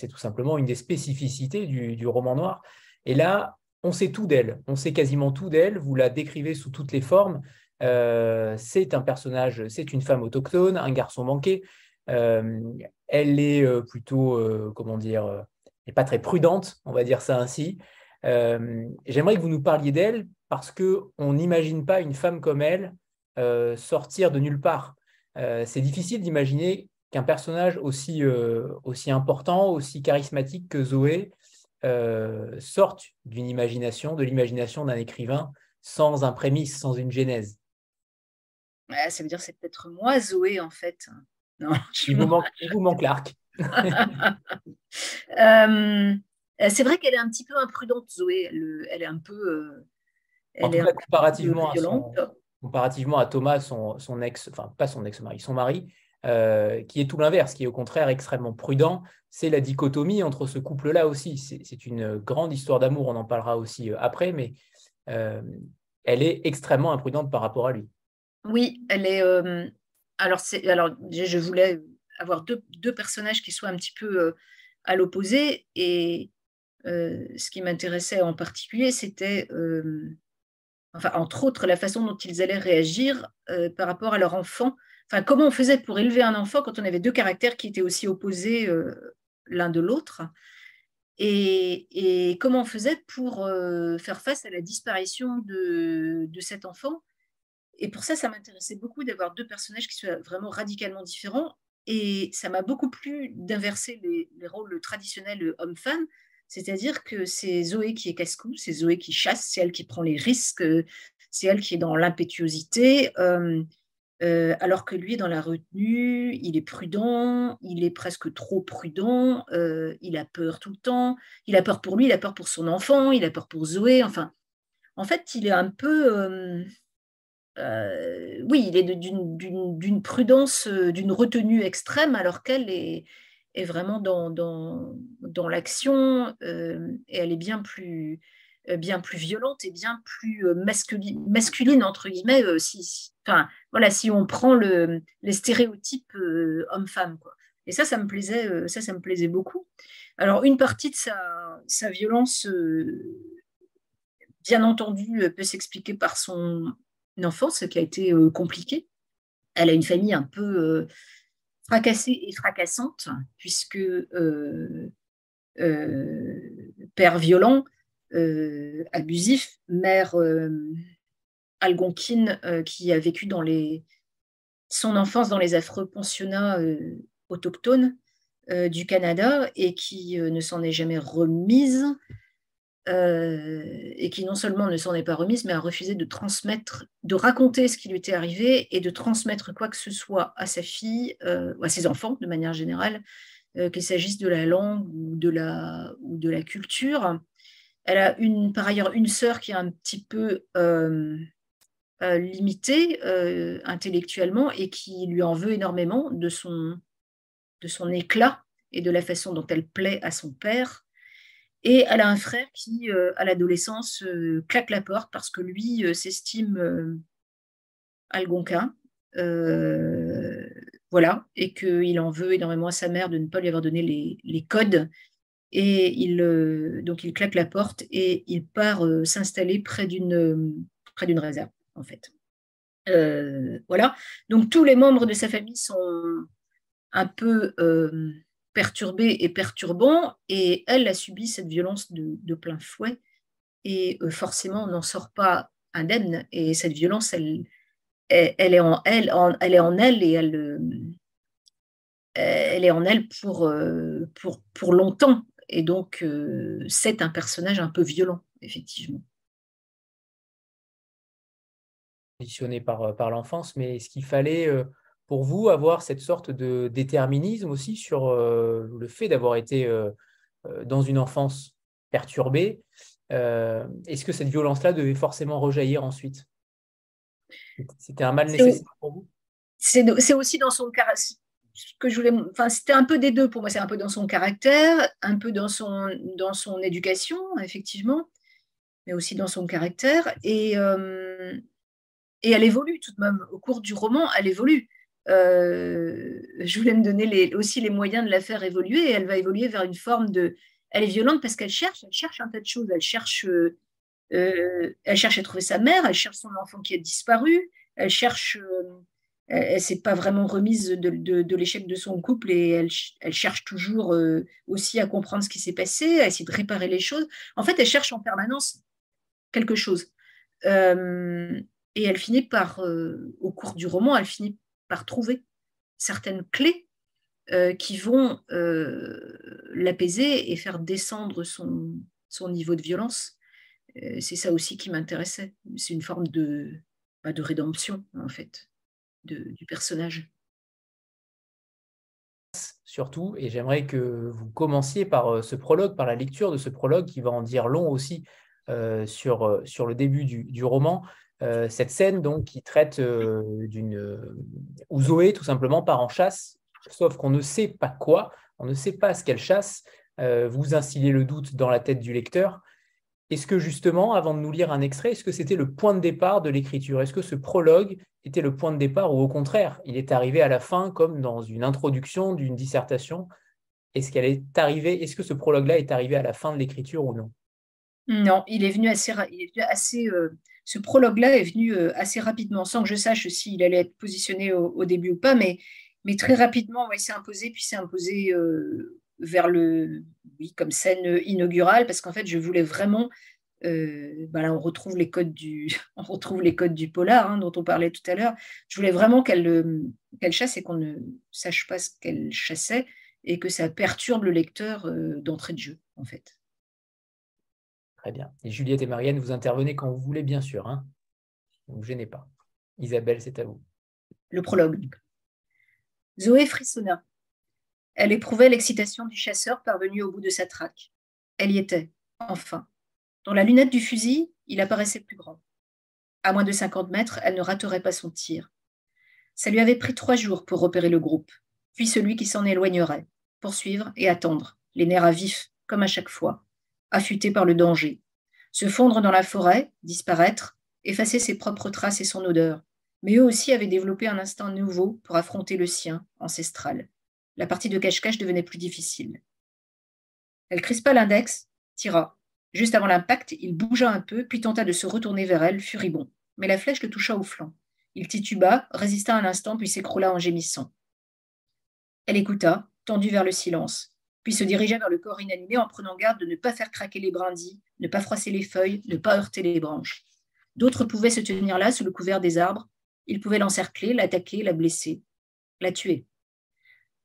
tout simplement une des spécificités du, roman noir. Et là, on sait tout d'elle, on sait quasiment tout d'elle, vous la décrivez sous toutes les formes. c'est un personnage, c'est une femme autochtone, un garçon manqué. elle est plutôt, comment dire, n'est pas très prudente, on va dire ça ainsi. Euh, j'aimerais que vous nous parliez d'elle parce qu'on n'imagine pas une femme comme elle euh, sortir de nulle part. Euh, c'est difficile d'imaginer qu'un personnage aussi, aussi important, aussi charismatique que Zoé sorte d'une imagination, de l'imagination d'un écrivain sans un prémisse, sans une genèse.
ça veut dire c'est peut-être moi, Zoé, en fait.
Non, il, vous manque, il vous manque l'arc.
Euh, c'est vrai qu'elle est un petit peu imprudente, Zoé. Elle, est un peu. Euh,
elle est comparativement, à son, comparativement à Thomas, son, ex, enfin pas son ex-mari, son mari, euh, qui est tout l'inverse, qui est au contraire extrêmement prudent. C'est la dichotomie entre ce couple-là aussi. C'est une grande histoire d'amour, on en parlera aussi après, mais elle est extrêmement imprudente par rapport à lui.
Oui, elle est. alors, alors, je voulais avoir deux, personnages qui soient un petit peu euh, à l'opposé. Et euh, ce qui m'intéressait en particulier, c'était, euh, enfin, entre autres, la façon dont ils allaient réagir par rapport à leur enfant. Enfin, comment on faisait pour élever un enfant quand on avait deux caractères qui étaient aussi opposés l'un de l'autre. Et, comment on faisait pour faire face à la disparition de, de cet enfant. Et pour ça, ça m'intéressait beaucoup d'avoir deux personnages qui soient vraiment radicalement différents et ça m'a beaucoup plu d'inverser les, rôles traditionnels homme-femme, c'est-à-dire que c'est Zoé qui est casse-cou, c'est Zoé qui chasse, c'est elle qui prend les risques, c'est elle qui est dans l'impétuosité, euh, euh, alors que lui, dans la retenue, il est prudent, il est presque trop prudent, euh, il a peur tout le temps, il a peur pour lui, il a peur pour son enfant, il a peur pour Zoé, enfin, en fait, il est un peu euh, oui, il est d'une prudence, euh, d'une retenue extrême, alors qu'elle est, vraiment dans, l'action euh, et elle est bien plus, bien plus violente et bien plus masculine, masculine entre guillemets, si, enfin, voilà, si on prend le, les stéréotypes homme-femme. Et ça, ça me plaisait, ça, ça me plaisait beaucoup. Alors, une partie de sa violence, bien entendu, peut s'expliquer par son, une enfance qui a été euh, compliquée. Elle a une famille un peu euh, fracassée et fracassante, puisque euh, père violent, abusif, mère algonquine qui a vécu dans son enfance dans les affreux pensionnats autochtones du Canada et qui ne s'en est jamais remise, euh, et qui non seulement ne s'en est pas remise, mais a refusé de transmettre, de raconter ce qui lui était arrivé et de transmettre quoi que ce soit à sa fille euh, à ses enfants de manière générale, euh, qu'il s'agisse de la langue ou de la, ou de la culture. Elle a une, par ailleurs une sœur qui est un petit peu limitée intellectuellement et qui lui en veut énormément de son, de son éclat et de la façon dont elle plaît à son père. Et elle a un frère qui, à l'adolescence, claque la porte parce que lui s'estime algonquin. voilà, et qu'il en veut énormément à sa mère de ne pas lui avoir donné les codes et il, euh, donc il claque la porte et il part euh, s'installer euh, près d'une réserve, en fait. voilà. Donc tous les membres de sa famille sont un peu perturbés et perturbants, et elle a subi cette violence de, plein fouet, et forcément on n'en sort pas indemne, et cette violence, elle, elle, est en elle, elle est en elle, et elle, elle est en elle pour, pour, pour longtemps. Et donc, euh, c'est un personnage un peu violent, effectivement.
Conditionné par, euh, par l'enfance, mais est-ce qu'il fallait euh, pour vous avoir cette sorte de déterminisme aussi sur le fait d'avoir été dans une enfance perturbée Est-ce que cette violence-là devait forcément rejaillir ensuite? C'était un mal nécessaire pour vous?
C'est aussi dans son caractère que je voulais, enfin, c'était un peu des deux pour moi. C'est un peu dans son caractère, un peu dans son, dans son éducation, effectivement, mais aussi dans son caractère. Et, euh, et elle évolue tout de même. Au cours du roman, elle évolue. Euh, je voulais me donner aussi les moyens de la faire évoluer. Et elle va évoluer vers une forme de. Elle est violente parce qu'elle cherche, elle cherche un tas de choses. Elle cherche, euh, elle cherche à trouver sa mère, elle cherche son enfant qui a disparu, elle cherche elle, ne s'est pas vraiment remise de, l'échec de son couple et elle, cherche toujours euh, aussi à comprendre ce qui s'est passé, à essayer de réparer les choses. En fait, elle cherche en permanence quelque chose. Euh, et elle finit par, euh, au cours du roman, elle finit par trouver certaines clés qui vont l'apaiser et faire descendre son, son niveau de violence. c'est ça aussi qui m'intéressait. C'est une forme de, bah, de rédemption, en fait du personnage.
Surtout, et j'aimerais que vous commenciez par euh, ce prologue, par la lecture de ce prologue qui va en dire long aussi euh, sur, euh, sur le début du, roman. Cette scène donc qui traite d'une où Zoé tout simplement part en chasse, sauf qu'on ne sait pas quoi, on ne sait pas ce qu'elle chasse. vous instillez le doute dans la tête du lecteur. Est-ce que justement, avant de nous lire un extrait, est-ce que c'était le point de départ de l'écriture? Est-ce que ce prologue était le point de départ ou au contraire, il est arrivé à la fin comme dans une introduction d'une dissertation? Est-ce qu'elle est arrivée Est-ce que ce prologue-là est arrivé à la fin de l'écriture ou non?
Non, il est venu assez. Assez euh, ce prologue-là est venu euh, assez rapidement, sans que je sache s'il allait être positionné au, début ou pas, mais, très rapidement, il s'est imposé, puis s'est imposé euh, vers le, oui, comme scène inaugurale, parce qu'en fait, je voulais vraiment, euh, bah là, on retrouve les codes du, on retrouve les codes du polar hein, dont on parlait tout à l'heure. Je voulais vraiment qu'elle qu'elle chasse et qu'on ne sache pas ce qu'elle chassait et que ça perturbe le lecteur d'entrée de jeu, en fait.
Très bien. Et Juliette et Marianne, vous intervenez quand vous voulez, bien sûr. Hein. Ne vous gênez pas. Isabelle, c'est à vous.
Le prologue. Zoé frissonna. Elle éprouvait l'excitation du chasseur parvenu au bout de sa traque. Elle y était, enfin. Dans la lunette du fusil, il apparaissait plus grand. À moins de cinquante mètres, elle ne raterait pas son tir. Ça lui avait pris trois jours pour repérer le groupe, puis celui qui s'en éloignerait, poursuivre et attendre, les nerfs à vif, comme à chaque fois, affûté par le danger, se fondre dans la forêt, disparaître, effacer ses propres traces et son odeur. Mais eux aussi avaient développé un instinct nouveau pour affronter le sien, ancestral, la partie de cache-cache devenait plus difficile. Elle crispa l'index, tira. Juste avant l'impact, il bougea un peu, puis tenta de se retourner vers elle, furibond. Mais la flèche le toucha au flanc. Il tituba, résista un instant, puis s'écroula en gémissant. Elle écouta, tendue vers le silence, puis se dirigea vers le corps inanimé en prenant garde de ne pas faire craquer les brindilles, ne pas froisser les feuilles, ne pas heurter les branches. D'autres pouvaient se tenir là, sous le couvert des arbres. Ils pouvaient l'encercler, l'attaquer, la blesser, la tuer.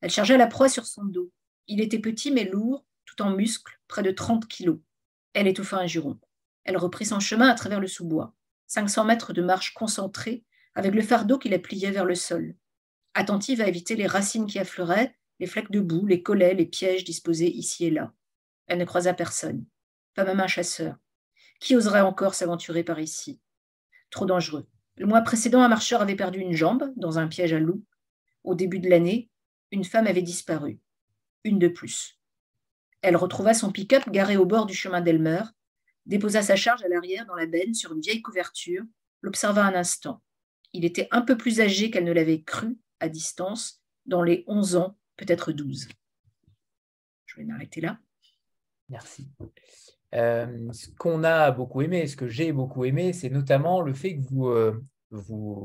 Elle chargea la proie sur son dos. Il était petit mais lourd, tout en muscles, près de 30 kilos. Elle étouffa un juron. Elle reprit son chemin à travers le sous-bois. 500 mètres de marche concentrée, avec le fardeau qui la pliait vers le sol. Attentive à éviter les racines qui affleuraient, les flecs de boue, les collets, les pièges disposés ici et là. Elle ne croisa personne, pas même un chasseur. Qui oserait encore s'aventurer par ici? Trop dangereux. Le mois précédent, un marcheur avait perdu une jambe dans un piège à loup. Au début de l'année, une femme avait disparu. une de plus. Elle retrouva son pick-up garé au bord du chemin d'Elmer, déposa sa charge à l'arrière dans la benne sur une vieille couverture, l'observa un instant. Il était un peu plus âgé qu'elle ne l'avait cru à distance, dans les 11 ans, peut-être 12. Je vais m'arrêter là.
Merci. Euh, ce qu'on a beaucoup aimé, ce que j'ai beaucoup aimé, c'est notamment le fait que vous, euh,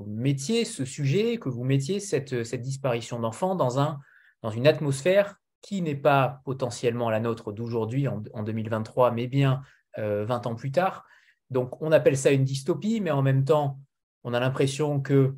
mettiez ce sujet, que vous mettiez cette, disparition d'enfants dans, un, dans une atmosphère qui n'est pas potentiellement la nôtre d'aujourd'hui en, 2023, mais bien 20 euh, ans plus tard. Donc on appelle ça une dystopie, mais en même temps, on a l'impression que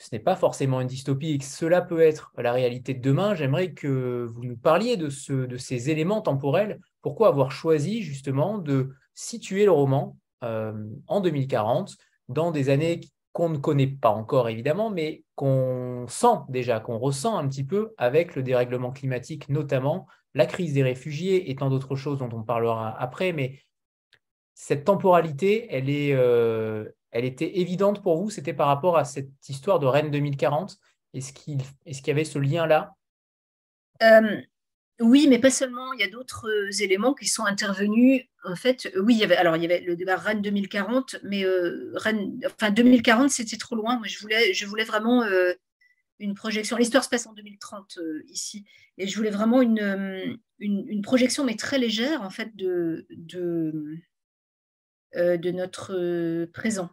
ce n'est pas forcément une dystopie et que cela peut être la réalité de demain. J'aimerais que vous nous parliez de, ce, ces éléments temporels. Pourquoi avoir choisi justement de situer le roman euh, en 2040 dans des années qu'on ne connaît pas encore évidemment, mais qu'on sent déjà, qu'on ressent un petit peu avec le dérèglement climatique, notamment la crise des réfugiés et tant d'autres choses dont on parlera après. Mais cette temporalité, elle, est, euh, elle était évidente pour vous C'était par rapport à cette histoire de Rennes 2040 Est-ce qu'il est y avait ce lien-là?
Euh, oui, mais pas seulement. Il y a d'autres euh, éléments qui sont intervenus. En fait, oui, il y avait, alors il y avait le débat Rennes 2040, mais euh, Rennes, enfin 2040, c'était trop loin. Moi, je voulais, je voulais vraiment euh, une projection. L'histoire se passe en 2030 ici, et je voulais vraiment une, une, projection, mais très légère, en fait, de, de, de notre présent.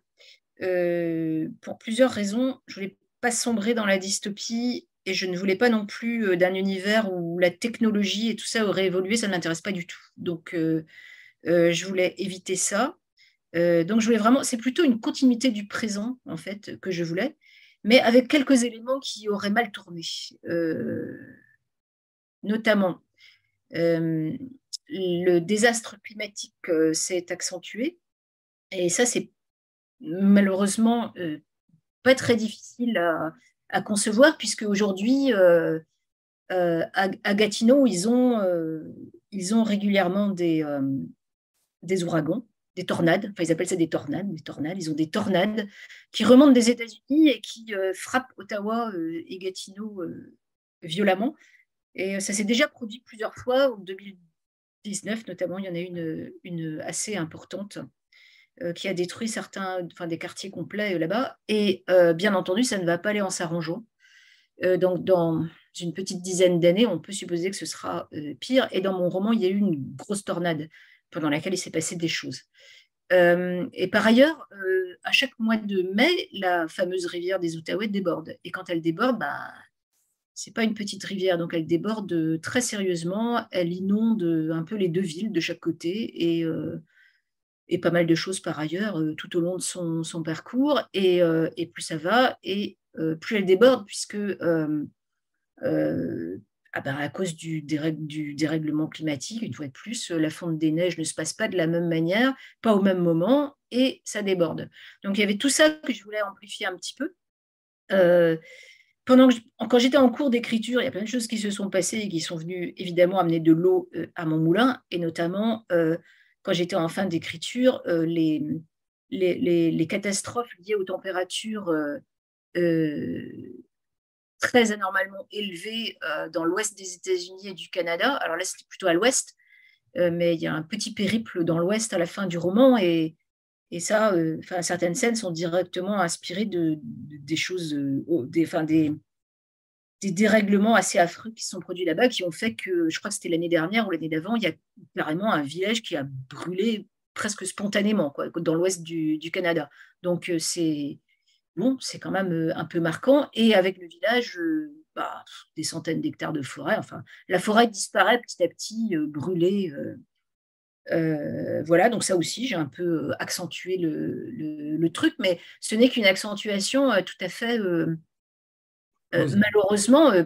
Pour plusieurs raisons, je voulais pas sombrer dans la dystopie et je ne voulais pas non plus euh, d'un univers où la technologie et tout ça aurait évolué, ça ne m'intéresse pas du tout. Donc, euh, euh, je voulais éviter ça. donc, je voulais vraiment, c'est plutôt une continuité du présent, en fait, que je voulais, mais avec quelques éléments qui auraient mal tourné. notamment, le désastre climatique s'est accentué, et ça, c'est malheureusement pas très difficile à concevoir, puisque aujourd'hui, euh, euh, à, Gatineau, ils ont, euh, ils ont régulièrement des, des ouragans, des tornades, enfin ils appellent ça des tornades, des tornades, ils ont des tornades qui remontent des États-Unis et qui frappent Ottawa et Gatineau violemment. Et ça s'est déjà produit plusieurs fois, en 2019 notamment, il y en a une, une assez importante. Euh, qui a détruit certains, enfin des quartiers complets euh, là-bas. Et euh, bien entendu, ça ne va pas aller en s'arrangeant. donc, dans une petite dizaine d'années, on peut supposer que ce sera pire. Et dans mon roman, il y a eu une grosse tornade pendant laquelle il s'est passé des choses. et par ailleurs, à chaque mois de mai, la fameuse rivière des Outaouais déborde. Et quand elle déborde, bah, c'est pas une petite rivière, donc elle déborde très sérieusement. Elle inonde un peu les deux villes de chaque côté et et pas mal de choses par ailleurs euh, tout au long de son, son parcours. Et, euh, et, plus ça va, et euh, plus elle déborde, puisque ah ben, à cause du, dérèglement climatique, une fois de plus, la fonte des neiges ne se passe pas de la même manière, pas au même moment, et ça déborde. Donc il y avait tout ça que je voulais amplifier un petit peu. pendant quand j'étais en cours d'écriture, il y a plein de choses qui se sont passées et qui sont venues évidemment amener de l'eau à mon moulin, et notamment quand j'étais en fin d'écriture, euh, les, les, catastrophes liées aux températures euh, euh, très anormalement élevées dans l'ouest des États-Unis et du Canada. Alors là, c'était plutôt à l'ouest, mais il y a un petit périple dans l'ouest à la fin du roman et, et ça, certaines scènes sont directement inspirées de, des choses, des, des, des dérèglements assez affreux qui sont produits là-bas, qui ont fait que, je crois que c'était l'année dernière ou l'année d'avant, il y a carrément un village qui a brûlé presque spontanément quoi, dans l'ouest du, Canada. Donc euh, c'est bon, c'est quand même euh, un peu marquant. Et avec le village, euh, bah, des centaines d'hectares de forêt. Enfin, la forêt disparaît petit à petit, brûlée. voilà, donc ça aussi, j'ai un peu accentué le, le truc, mais ce n'est qu'une accentuation tout à fait euh, malheureusement euh,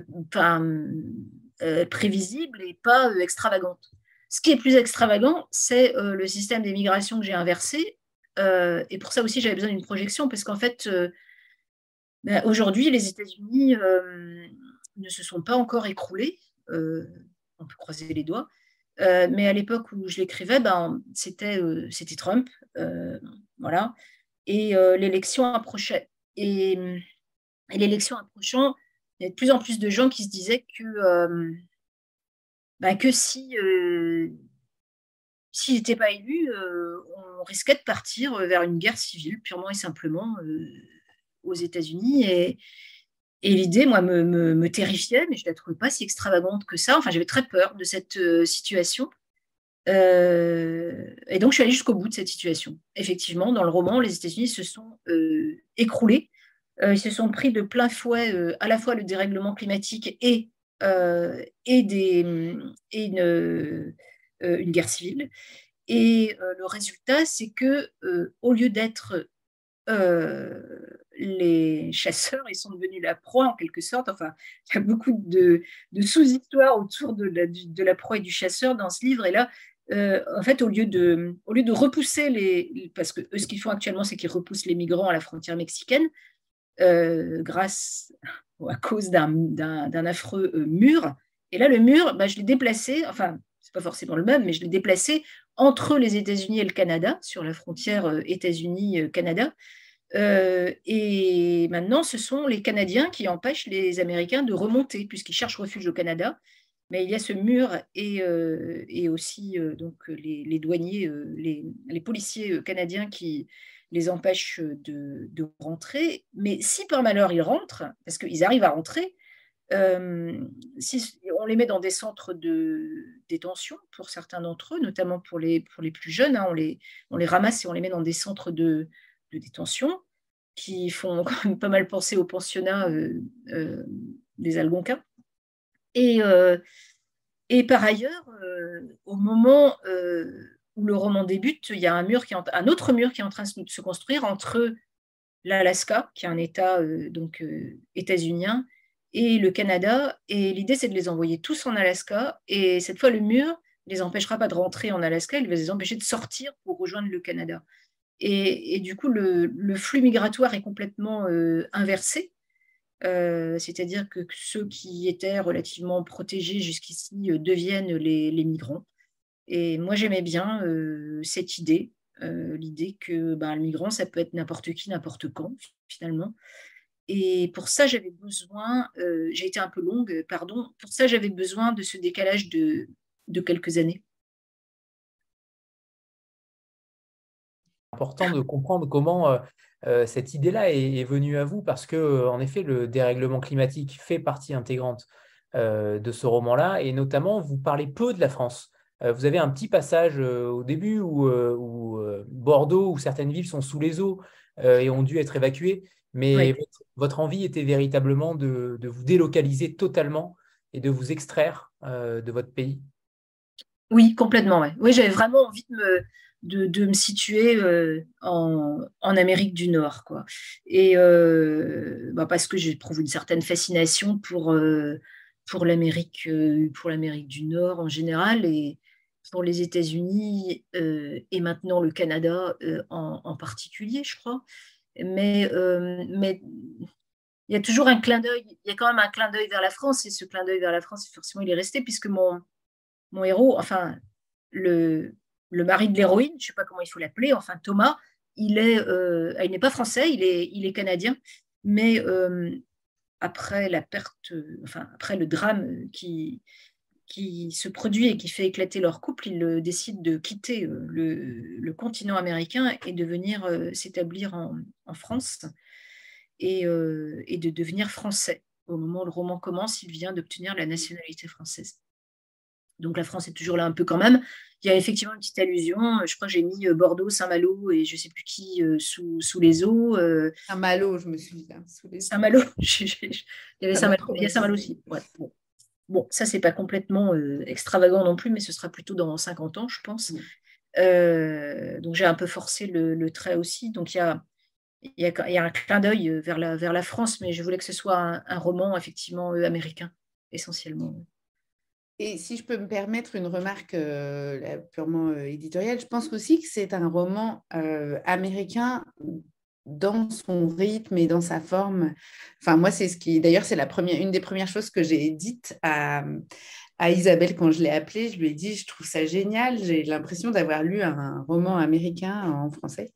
euh, prévisible et pas extravagante. Ce qui est plus extravagant, c'est le système des migrations que j'ai inversé. et pour ça aussi, j'avais besoin d'une projection, parce qu'en fait, ben, aujourd'hui, les États-Unis ne se sont pas encore écroulés. on peut croiser les doigts. mais à l'époque où je l'écrivais, ben, c'était Trump. voilà. Et l'élection approchait. Et et l'élection approchant, il y a de plus en plus de gens qui se disaient que, euh, bah, si s'il n'était pas élu, on risquait de partir vers une guerre civile, purement et simplement, aux États-Unis. Et, l'idée, moi, me, terrifiait, mais je ne la trouvais pas si extravagante que ça. Enfin, j'avais très peur de cette euh, situation. Euh, et donc, je suis allée jusqu'au bout de cette situation. Effectivement, dans le roman, les États-Unis se sont euh, écroulés. Ils se sont pris de plein fouet à la fois le dérèglement climatique et, des, et une, guerre civile. Et le résultat, c'est que au lieu d'être les chasseurs, ils sont devenus la proie en quelque sorte. Enfin, il y a beaucoup de, sous-histoires autour de la, proie et du chasseur dans ce livre. Et là, euh, en fait, au lieu, de, au lieu de repousser les... Parce que ce qu'ils font actuellement, c'est qu'ils repoussent les migrants à la frontière mexicaine euh, grâce ou à cause d'un affreux euh, mur. Et là, le mur, bah, je l'ai déplacé, enfin, c'est pas forcément le même, mais je l'ai déplacé entre les États-Unis et le Canada, sur la frontière États-Unis-Canada. Euh, et maintenant, ce sont les Canadiens qui empêchent les Américains de remonter, puisqu'ils cherchent refuge au Canada. Mais il y a ce mur et, et aussi donc les, douaniers, les, policiers canadiens qui les empêchent de, de, rentrer. Mais si par malheur ils rentrent, parce qu'ils arrivent à rentrer, si on les met dans des centres de détention pour certains d'entre eux, notamment pour les, pour les plus jeunes, hein, on, les, on les ramasse et on les met dans des centres de, de détention qui font quand même pas mal penser au pensionnat euh, euh, des Algonquins. Et, euh, et par ailleurs, au moment où le roman débute, il y a un, mur qui un autre mur qui est en train de se construire entre l'Alaska, qui est un État donc états-unien, et le Canada. Et l'idée, c'est de les envoyer tous en Alaska. Et cette fois, le mur ne les empêchera pas de rentrer en Alaska, il va les empêcher de sortir pour rejoindre le Canada. Et, du coup, le, flux migratoire est complètement euh, inversé. Euh, c'est-à-dire que ceux qui étaient relativement protégés jusqu'ici euh, deviennent les, migrants. Et moi, j'aimais bien cette idée, l'idée que ben, le migrant, ça peut être n'importe qui, n'importe quand, finalement. Et pour ça, j'avais besoin, j'ai été un peu longue, pardon, pour ça, j'avais besoin de ce décalage de quelques années.
important de comprendre comment euh, euh, cette idée-là est, venue à vous, parce que, euh, en effet, le dérèglement climatique fait partie intégrante de ce roman-là, et notamment, vous parlez peu de la France. Vous avez un petit passage au début où, Bordeaux, où certaines villes sont sous les eaux et ont dû être évacuées, mais votre, envie était véritablement de, vous délocaliser totalement et de vous extraire de votre pays.
Oui, complètement. Oui, j'avais vraiment envie de me, de, me situer euh, en, Amérique du Nord. Quoi. Et euh, bah, parce que j'éprouve une certaine fascination pour, euh, pour l'Amérique pour l'Amérique du Nord en général et pour les États-Unis et maintenant le Canada en, particulier, je crois. Mais, mais il y a toujours un clin d'œil, il y a quand même un clin d'œil vers la France, et ce clin d'œil vers la France, forcément, il est resté, puisque mon, mon héros, enfin, le, le mari de l'héroïne, je ne sais pas comment il faut l'appeler, enfin Thomas, il est, euh, il n'est pas français, il est, il est canadien, mais euh, après la perte, enfin après le drame qui, qui se produit et qui fait éclater leur couple, il décide de quitter euh, le, continent américain et de venir s'établir en, France et, et de devenir français. Au moment où le roman commence, il vient d'obtenir la nationalité française. Donc la France est toujours là un peu quand même. Il y a effectivement une petite allusion. Je crois que j'ai mis euh, Bordeaux, Saint-Malo et je ne sais plus qui euh, sous, sous, les eaux.
Euh. Saint-Malo, je me souviens.
Saint-Malo, il y avait Saint-Malo, il y a Saint-Malo aussi. bon. Ça, c'est pas complètement extravagant non plus, mais ce sera plutôt dans 50 ans, je pense. donc j'ai un peu forcé le, trait aussi. Donc il y a, il y a, un clin d'œil vers la, vers la France, mais je voulais que ce soit un roman effectivement américain, essentiellement.
Et si je peux me permettre une remarque euh, purement euh, éditoriale, je pense aussi que c'est un roman euh, américain dans son rythme et dans sa forme. Enfin, moi, c'est ce qui. D'ailleurs, c'est la première, une des premières choses que j'ai dites à, à Isabelle quand je l'ai appelée, je lui ai dit, je trouve ça génial, j'ai l'impression d'avoir lu un roman américain en français,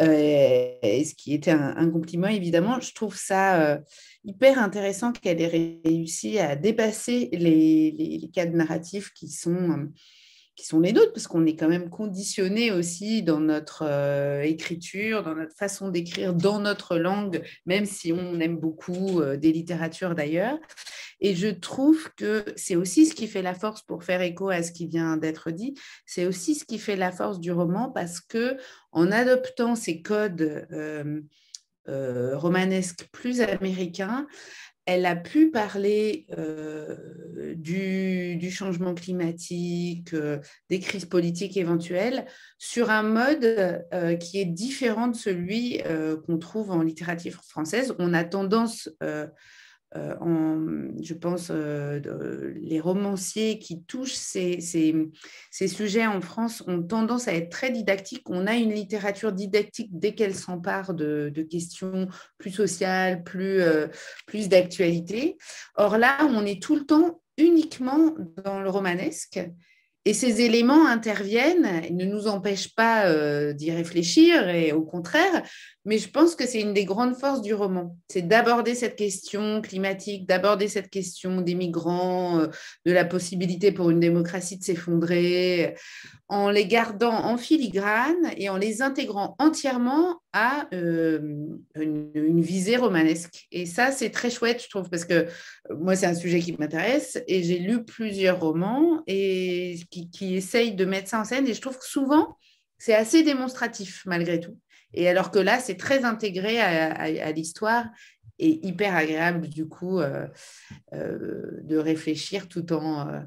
euh, ce qui était un, compliment évidemment. Je trouve ça euh, hyper intéressant qu'elle ait réussi à dépasser les, les, cadres narratifs qui sont qui sont les nôtres, parce qu'on est quand même conditionné aussi dans notre euh, écriture, dans notre façon d'écrire, dans notre langue, même si on aime beaucoup euh, des littératures d'ailleurs. Et je trouve que c'est aussi ce qui fait la force, pour faire écho à ce qui vient d'être dit, c'est aussi ce qui fait la force du roman, parce que en adoptant ces codes euh, romanesques plus américains, elle a pu parler euh, du, changement climatique, euh, des crises politiques éventuelles, sur un mode euh, qui est différent de celui qu'on trouve en littérature française. On a tendance euh, je pense, euh, les romanciers qui touchent ces, sujets en France ont tendance à être très didactiques. On a une littérature didactique dès qu'elle s'empare de, questions plus sociales, plus, euh, plus d'actualité. Or là, on est tout le temps uniquement dans le romanesque. Et ces éléments interviennent, ne nous empêchent pas d'y réfléchir, et au contraire, mais je pense que c'est une des grandes forces du roman. C'est d'aborder cette question climatique, d'aborder cette question des migrants, euh, de la possibilité pour une démocratie de s'effondrer, en les gardant en filigrane et en les intégrant entièrement à euh, une, visée romanesque. Et ça, c'est très chouette, je trouve, parce que euh, moi, c'est un sujet qui m'intéresse et j'ai lu plusieurs romans et qui, qui essayent de mettre ça en scène. Et je trouve que souvent, c'est assez démonstratif malgré tout. Et alors que là, c'est très intégré à, l'histoire et hyper agréable du coup euh, de réfléchir tout en,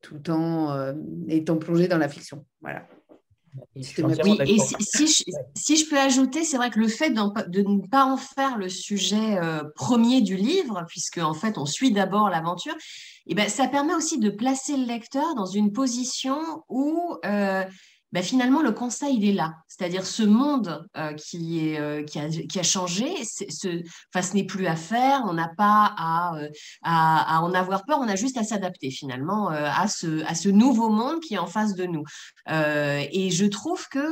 tout en étant plongé dans la fiction. Voilà.
Oui, et si, je, peux ajouter, c'est vrai que le fait de ne pas en faire le sujet premier du livre, puisque en fait on suit d'abord l'aventure, et eh ben, ça permet aussi de placer le lecteur dans une position où ben finalement, le constat, il est là. C'est-à-dire ce monde euh, qui, est, euh, qui, a, qui, a, changé, ce, enfin, ce n'est plus à faire, on n'a pas à, euh, à, à, en avoir peur, on a juste à s'adapter finalement à, ce, à ce nouveau monde qui est en face de nous. et je trouve que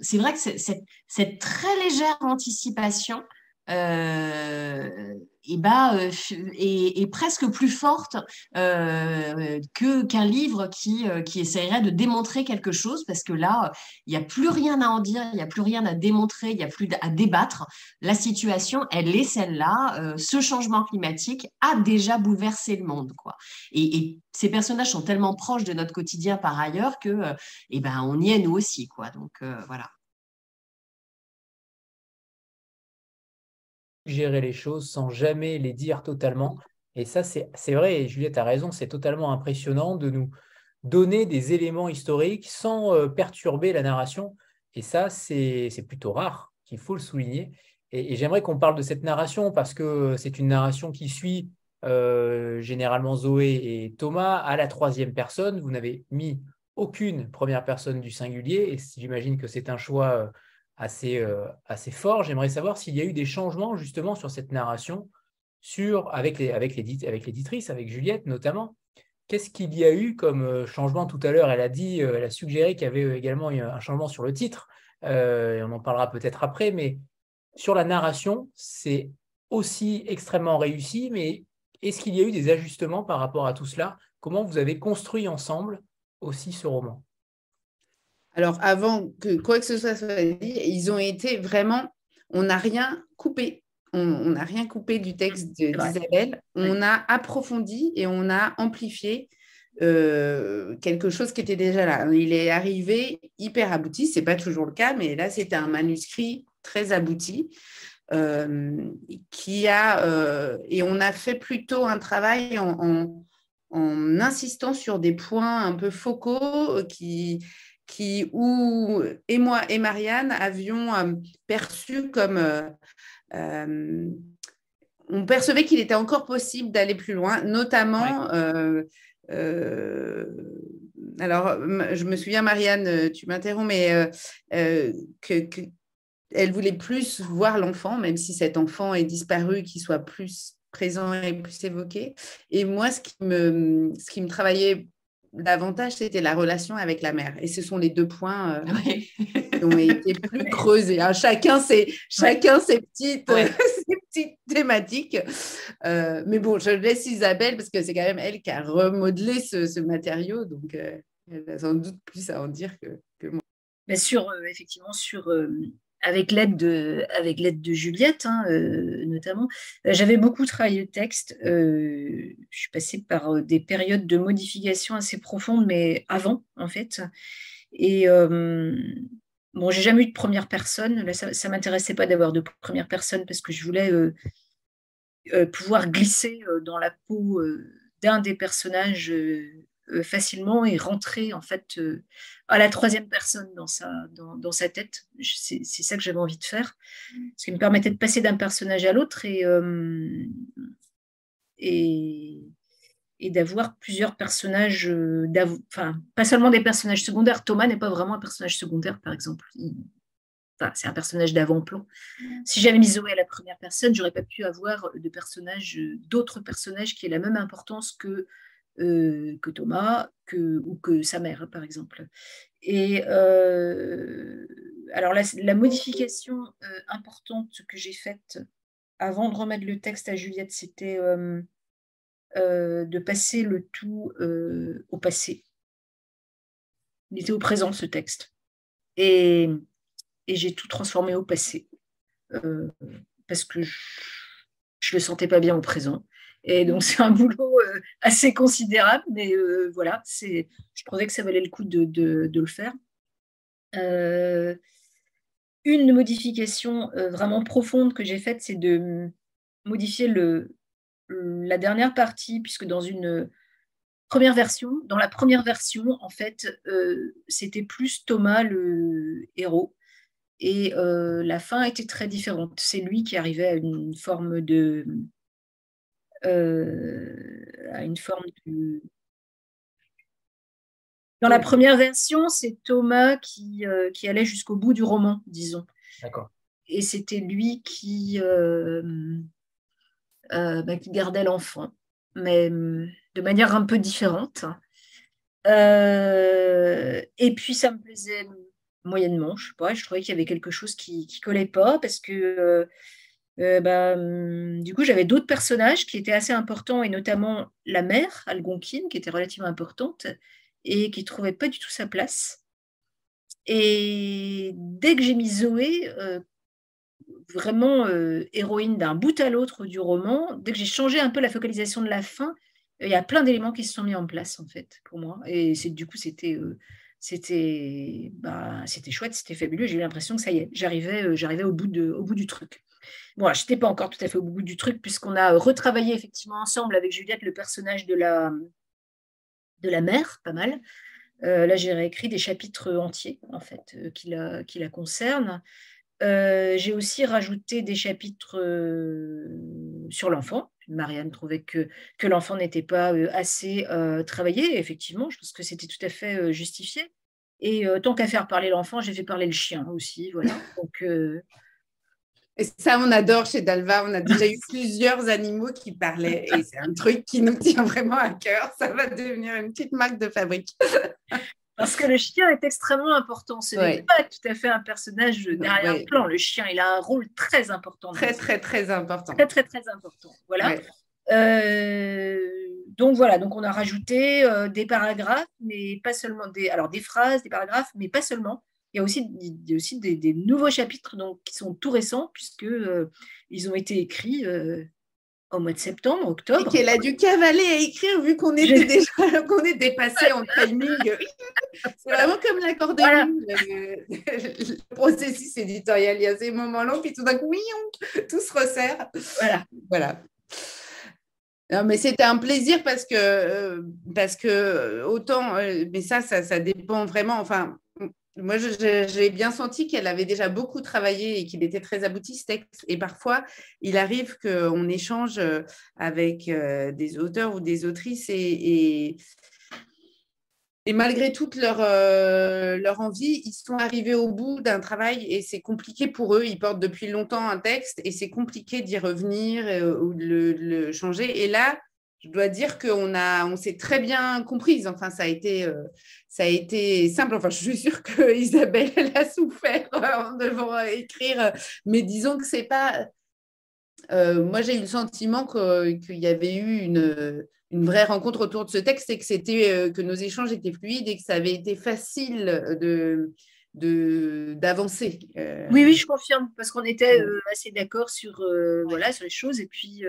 c'est vrai que cette, cette très légère anticipation, euh, et bah, euh, est, presque plus forte euh, que qu'un livre qui, qui essaierait de démontrer quelque chose, parce que là, il n'y a plus rien à en dire, il n'y a plus rien à démontrer, il n'y a plus à débattre. La situation, elle est celle-là. ce changement climatique a déjà bouleversé le monde, quoi. Et, et, ces personnages sont tellement proches de notre quotidien par ailleurs que, et ben, on y est nous aussi, quoi. Donc voilà.
Gérer les choses sans jamais les dire totalement. Et ça, c'est vrai, et Juliette a raison, c'est totalement impressionnant de nous donner des éléments historiques sans euh, perturber la narration. Et ça, c'est plutôt rare, qu'il faut le souligner. Et, j'aimerais qu'on parle de cette narration parce que c'est une narration qui suit euh, généralement Zoé et Thomas à la troisième personne. Vous n'avez mis aucune première personne du singulier, et j'imagine que c'est un choix euh, assez, euh, assez fort. J'aimerais savoir s'il y a eu des changements justement sur cette narration, avec, les, avec, avec l'éditrice, avec Juliette notamment. Qu'est-ce qu'il y a eu comme euh, changement? Tout à l'heure Elle a dit, euh, elle a suggéré qu'il y avait également un changement sur le titre. on en parlera peut-être après, mais sur la narration, c'est aussi extrêmement réussi. Mais est-ce qu'il y a eu des ajustements par rapport à tout cela? Comment vous avez construit ensemble aussi ce roman?
Alors, avant que quoi que ce soit soit dit, ils ont été vraiment, on n'a rien coupé. On n'a rien coupé du texte d'Isabelle. On a approfondi et on a amplifié euh, quelque chose qui était déjà là. Il est arrivé hyper abouti. Ce n'est pas toujours le cas, mais là, c'était un manuscrit très abouti. Euh, qui a euh, et on a fait plutôt un travail en, en, insistant sur des points un peu focaux qui qui, où et moi et Marianne avions euh, perçu comme... Euh, euh, on percevait qu'il était encore possible d'aller plus loin, notamment... alors, je me souviens, Marianne, tu m'interromps, mais que, elle voulait plus voir l'enfant, même si cet enfant est disparu, qu'il soit plus présent et plus évoqué. Et moi, ce qui me, ce qui me travaillait davantage, c'était la relation avec la mère. Et ce sont les deux points euh, qui ont été plus creusés. Hein. Chacun, ses, chacun ses, petites, ses petites thématiques. Euh, mais bon, je laisse Isabelle parce que c'est quand même elle qui a remodelé ce, matériau. Donc, euh, elle a sans doute plus à en dire que, que moi.
Mais sur, effectivement, sur avec l'aide de, avec l'aide de Juliette hein, euh, notamment. Euh, j'avais beaucoup travaillé le texte. Euh, je suis passée par des périodes de modification assez profondes, mais avant en fait. Et bon, j'ai jamais eu de première personne. Là, ça, ne m'intéressait pas d'avoir de première personne parce que je voulais pouvoir glisser dans la peau d'un des personnages euh, facilement et rentrer en fait euh, à la troisième personne dans sa, dans, sa tête. C'est ça que j'avais envie de faire, ce qui me permettait de passer d'un personnage à l'autre et, euh, et, et d'avoir plusieurs personnages, enfin, pas seulement des personnages secondaires. Thomas n'est pas vraiment un personnage secondaire, par exemple. C'est un personnage d'avant-plan. Si j'avais mis Zoé à la première personne, j'aurais pas pu avoir de personnages, d'autres personnages qui aient la même importance que euh, que Thomas que, ou que sa mère, par exemple. Et euh, alors la, modification euh, importante que j'ai faite avant de remettre le texte à Juliette, c'était de passer le tout au passé. Il était au présent, ce texte. Et, et j'ai tout transformé au passé. parce que je ne le sentais pas bien au présent. Et donc, c'est un boulot euh, assez considérable, mais euh, voilà, c'est, je trouvais que ça valait le coup de, le faire. Euh, une modification vraiment profonde que j'ai faite, c'est de modifier le, la dernière partie, puisque dans une première version, dans la première version, en fait, c'était plus Thomas le héros. Et la fin était très différente. C'est lui qui arrivait à une forme de, à une forme de... Dans la première version, c'est Thomas qui, euh, qui allait jusqu'au bout du roman, disons. D'accord. Et c'était lui qui, euh, bah, qui gardait l'enfant, mais de manière un peu différente. et puis ça me plaisait moyennement, je sais pas, je trouvais qu'il y avait quelque chose qui ne collait pas parce que euh, bah, hum, du coup, j'avais d'autres personnages qui étaient assez importants, et notamment la mère, Algonquine, qui était relativement importante, et qui ne trouvait pas du tout sa place. Et dès que j'ai mis Zoé, euh, vraiment euh, héroïne d'un bout à l'autre du roman, dès que j'ai changé un peu la focalisation de la fin, il y a plein d'éléments qui se sont mis en place, en fait, pour moi. Et du coup, bah, c'était chouette, c'était fabuleux. J'ai eu l'impression que ça y est, j'arrivais j'arrivais au bout du truc. Bon, je n'étais pas encore tout à fait au bout du truc, puisqu'on a retravaillé effectivement ensemble avec Juliette le personnage de la, de la mère, pas mal. Euh, là, j'ai réécrit des chapitres entiers, en fait, euh, qui, la, qui, la, concernent. Euh, j'ai aussi rajouté des chapitres sur l'enfant. Marianne trouvait que, que l'enfant n'était pas assez travaillé. Effectivement, je pense que c'était tout à fait justifié. Et tant qu'à faire parler l'enfant, j'ai fait parler le chien aussi. Voilà. Donc,
et ça, on adore chez Dalva. On a déjà eu plusieurs animaux qui parlaient. Et c'est un truc qui nous tient vraiment à cœur. Ça va devenir une petite marque de fabrique.
Parce que le chien est extrêmement important. Ce n'est pas tout à fait un personnage derrière plan. Le chien, il a un rôle très important.
Très, très, très important.
Très, très, très important. Voilà. Euh, donc voilà, donc on a rajouté euh, des paragraphes, mais pas seulement des, alors des phrases, des paragraphes, mais pas seulement il y a aussi, aussi des, nouveaux chapitres donc, qui sont tout récents, puisqu'ils euh, ils ont été écrits euh, au mois de septembre, octobre.
Et qu'elle a dû cavaler à écrire vu qu'on était déjà qu'on est dépassé en timing. C'est vraiment comme l'accordéon, le, processus éditorial. Il y a ces moments longs, puis tout d'un coup, oui, tout se resserre. Voilà. Voilà. Non, mais c'était un plaisir parce que, euh, parce que autant, mais ça, ça, ça, dépend vraiment. Enfin, moi, j'ai bien senti qu'elle avait déjà beaucoup travaillé et qu'il était très abouti ce texte. Et parfois, il arrive qu'on échange euh, avec euh, des auteurs ou des autrices et, et malgré toute leur, euh, leur envie, ils sont arrivés au bout d'un travail et c'est compliqué pour eux. Ils portent depuis longtemps un texte et c'est compliqué d'y revenir ou de le, changer. Et là, je dois dire qu'on a, on s'est très bien comprise. Enfin, ça a été, euh, ça a été simple. Enfin, je suis sûre que Isabelle elle a souffert en devant écrire, mais disons que c'est pas. moi, j'ai eu le sentiment qu'il y avait eu une une vraie rencontre autour de ce texte et que c'était euh, que nos échanges étaient fluides et que ça avait été facile de d'avancer.
Euh. Oui, oui, je confirme, parce qu'on était euh, assez d'accord sur, voilà, sur les choses et puis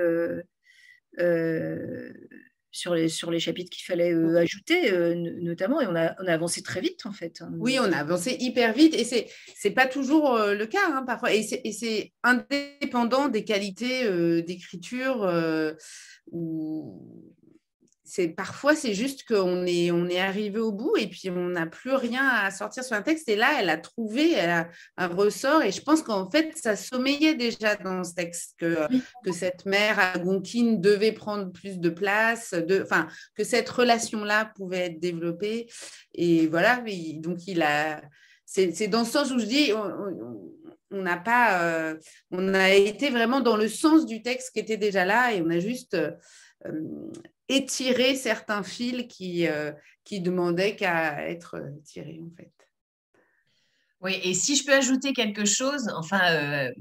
sur, les, sur les chapitres qu'il fallait ajouter, notamment, et on a, on a avancé très vite, en fait. Hein.
Oui, on a avancé hyper vite, et c'est n'est pas toujours le cas, hein, parfois, et c'est indépendant des qualités d'écriture ou c'est parfois c'est juste qu'on est on est arrivé au bout et puis on n'a plus rien à sortir sur un texte. Et là elle a trouvé un ressort et je pense qu'en fait ça sommeillait déjà dans ce texte que, que cette mère algonquine devait prendre plus de place de enfin que cette relation là pouvait être développée. Et voilà donc il a c'est dans ce sens où je dis on n'a pas euh, on a été vraiment dans le sens du texte qui était déjà là et on a juste euh, étirer certains fils qui, euh, qui demandaient qu'à être euh, tirés, en fait.
Oui, et si je peux ajouter quelque chose, enfin, euh,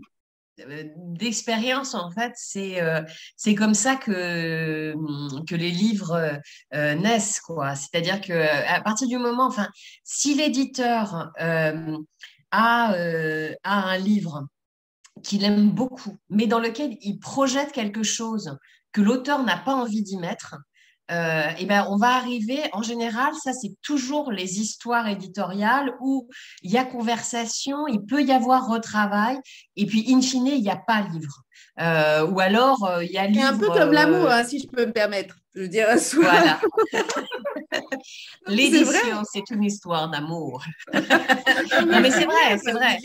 d'expérience, en fait, c'est comme ça que, que les livres naissent, quoi. C'est-à-dire que à partir du moment, enfin, si l'éditeur a, a un livre qu'il aime beaucoup, mais dans lequel il projette quelque chose que l'auteur n'a pas envie d'y mettre, et euh, eh ben, on va arriver, en général, ça c'est toujours les histoires éditoriales où il y a conversation, il peut y avoir retravail, et puis in fine, il n'y a pas livre. Euh, ou alors, euh, il y a livre.
C'est un peu comme l'amour, hein, si je peux me permettre. Je veux dire,
Voilà. L'édition, c'est une histoire d'amour. non, mais c'est vrai, c'est vrai.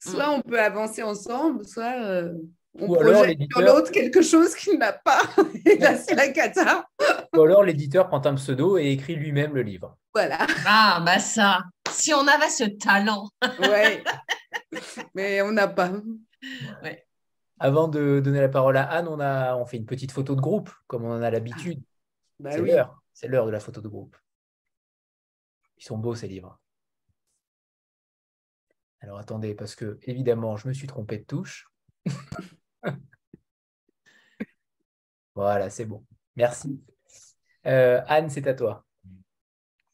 Soit on peut avancer ensemble, soit on Ou alors sur l'autre quelque chose qu'il n'a pas. Et là, c'est la cata.
Ou alors l'éditeur prend un pseudo et écrit lui-même le livre.
Voilà.
Ah, bah ça, si on avait ce talent.
ouais. Mais on n'a pas.
Ouais.
Avant de donner la parole à Anne, on, a, on fait une petite photo de groupe, comme on en a l'habitude. Bah c'est l'heure. C'est l'heure de la photo de groupe. Ils sont beaux, ces livres. Alors attendez, parce que évidemment, je me suis trompé de touche. voilà, c'est bon. Merci. Euh, Anne, c'est à toi.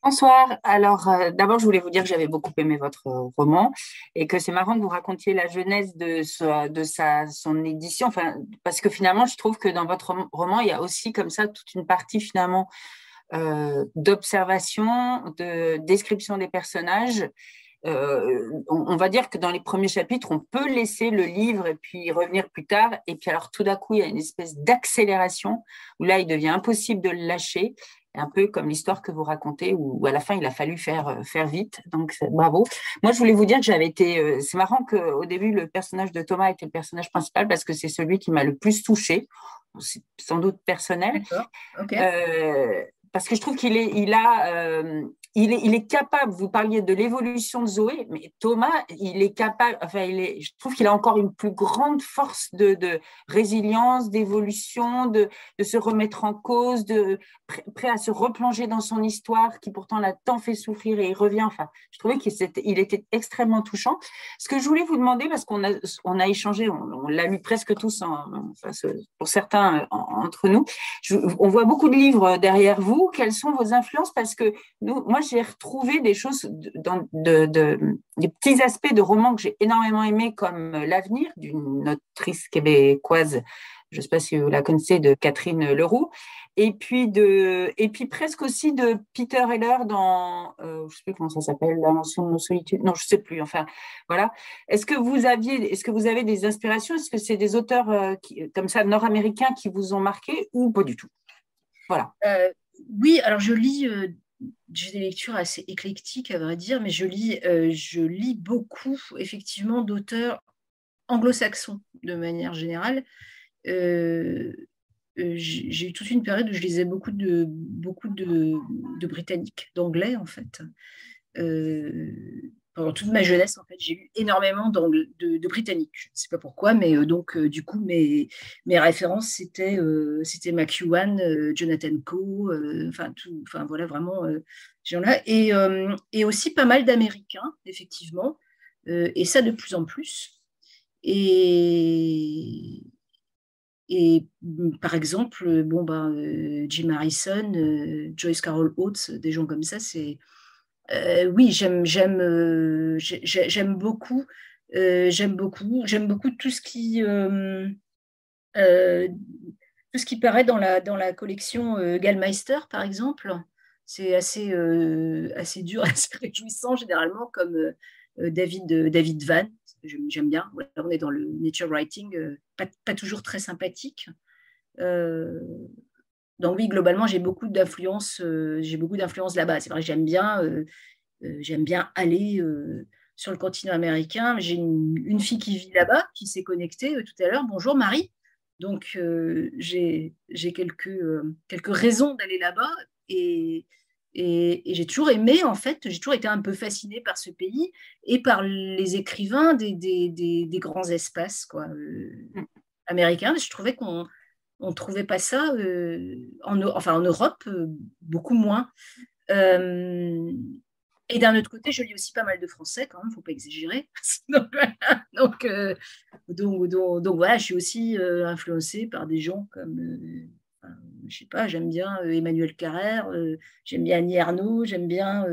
Bonsoir. Alors, euh, d'abord, je voulais vous dire que j'avais beaucoup aimé votre roman et que c'est marrant que vous racontiez la genèse de, sa, son édition. Parce que finalement, je trouve que dans votre roman, il y a aussi comme ça toute une partie finalement euh, d'observation, de description des personnages euh, on, va dire que dans les premiers chapitres, on peut laisser le livre et puis revenir plus tard. Et puis alors tout d'un coup, il y a une espèce d'accélération où là, il devient impossible de le lâcher. Un peu comme l'histoire que vous racontez, où, à la fin, il a fallu faire, euh, faire vite. Donc, bravo. Moi, je voulais vous dire que j'avais été. Euh, c'est marrant qu'au début, le personnage de Thomas était le personnage principal parce que c'est celui qui m'a le plus touché. C'est sans doute personnel. Parce que je trouve qu'il est, il a, il est, capable, vous parliez de l'évolution de Zoé, mais Thomas, il est capable, enfin, il est, je trouve qu'il a encore une plus grande force de, résilience, d'évolution, de, se remettre en cause, de prêt à se replonger dans son histoire qui pourtant l'a tant fait souffrir et il revient. Enfin, je trouvais qu'il il était extrêmement touchant. Ce que je voulais vous demander, parce qu'on a, on a échangé, on, l'a lu presque tous, pour certains entre nous, on voit beaucoup de livres derrière vous. Quelles sont vos influences? Parce que moi, j'ai retrouvé des choses, dans, de, des petits aspects de romans que j'ai énormément aimés, comme L'avenir d'une autrice québécoise, je ne sais pas si vous la connaissez, de Catherine Leroux, et puis, de, et puis presque aussi de Peter Heller dans, euh, je ne sais plus comment ça s'appelle, L'invention de nos solitudes, non, je ne sais plus, enfin, voilà. Est-ce que vous aviez, est-ce que vous avez des inspirations? Est-ce que c'est des auteurs euh, comme ça, nord-américains qui vous ont marqué ou pas du tout? Voilà.
Euh, oui, alors je lis j'ai des lectures assez éclectiques, à vrai dire, mais je lis, euh, je lis beaucoup, effectivement, d'auteurs anglo-saxons de manière générale. Euh, j'ai eu toute une période où je lisais beaucoup de, beaucoup de Britanniques, d'anglais en fait pendant toute ma jeunesse, en fait, j'ai lu énormément de, de, britanniques. Je ne sais pas pourquoi, mais euh, donc, euh, du coup, mes, mes références, c'était euh, McEwan, Jonathan Coe, enfin, tout, voilà, vraiment, ces gens-là. Et, et, aussi pas mal d'Américains, effectivement, et ça de plus en plus. Et, et par exemple, bon, ben, Jim Harrison, Joyce Carol Oates, des gens comme ça, c'est euh, oui, j'aime, j'aime, euh, j'aime beaucoup, euh, j'aime beaucoup, j'aime beaucoup tout ce qui, tout ce qui paraît dans la dans la collection Gallmeister, par exemple. C'est assez assez dur, assez réjouissant généralement, comme David David Van. J'aime bien. on est dans le nature writing, pas, pas toujours très sympathique. Donc oui, globalement, j'ai beaucoup d'influence, euh, j'ai beaucoup d'influence là-bas. C'est vrai que j'aime bien, euh, euh, j'aime bien aller sur le continent américain. J'ai une, fille qui vit là-bas, qui s'est connectée tout à l'heure. Bonjour Marie. Donc j'ai quelques, quelques raisons d'aller là-bas et, et, j'ai toujours aimé, en fait, j'ai toujours été un peu fascinée par ce pays et par les écrivains des, des, des, grands espaces quoi, mm. américains. Je trouvais qu'on on ne trouvait pas ça euh, en, enfin, en Europe, euh, beaucoup moins. Euh, et d'un autre côté, je lis aussi pas mal de français quand même, faut pas exagérer. donc, donc, donc, voilà, je suis aussi influencée par des gens comme, je sais pas, j'aime bien Emmanuel Carrère, j'aime bien Annie Arnaud, j'aime bien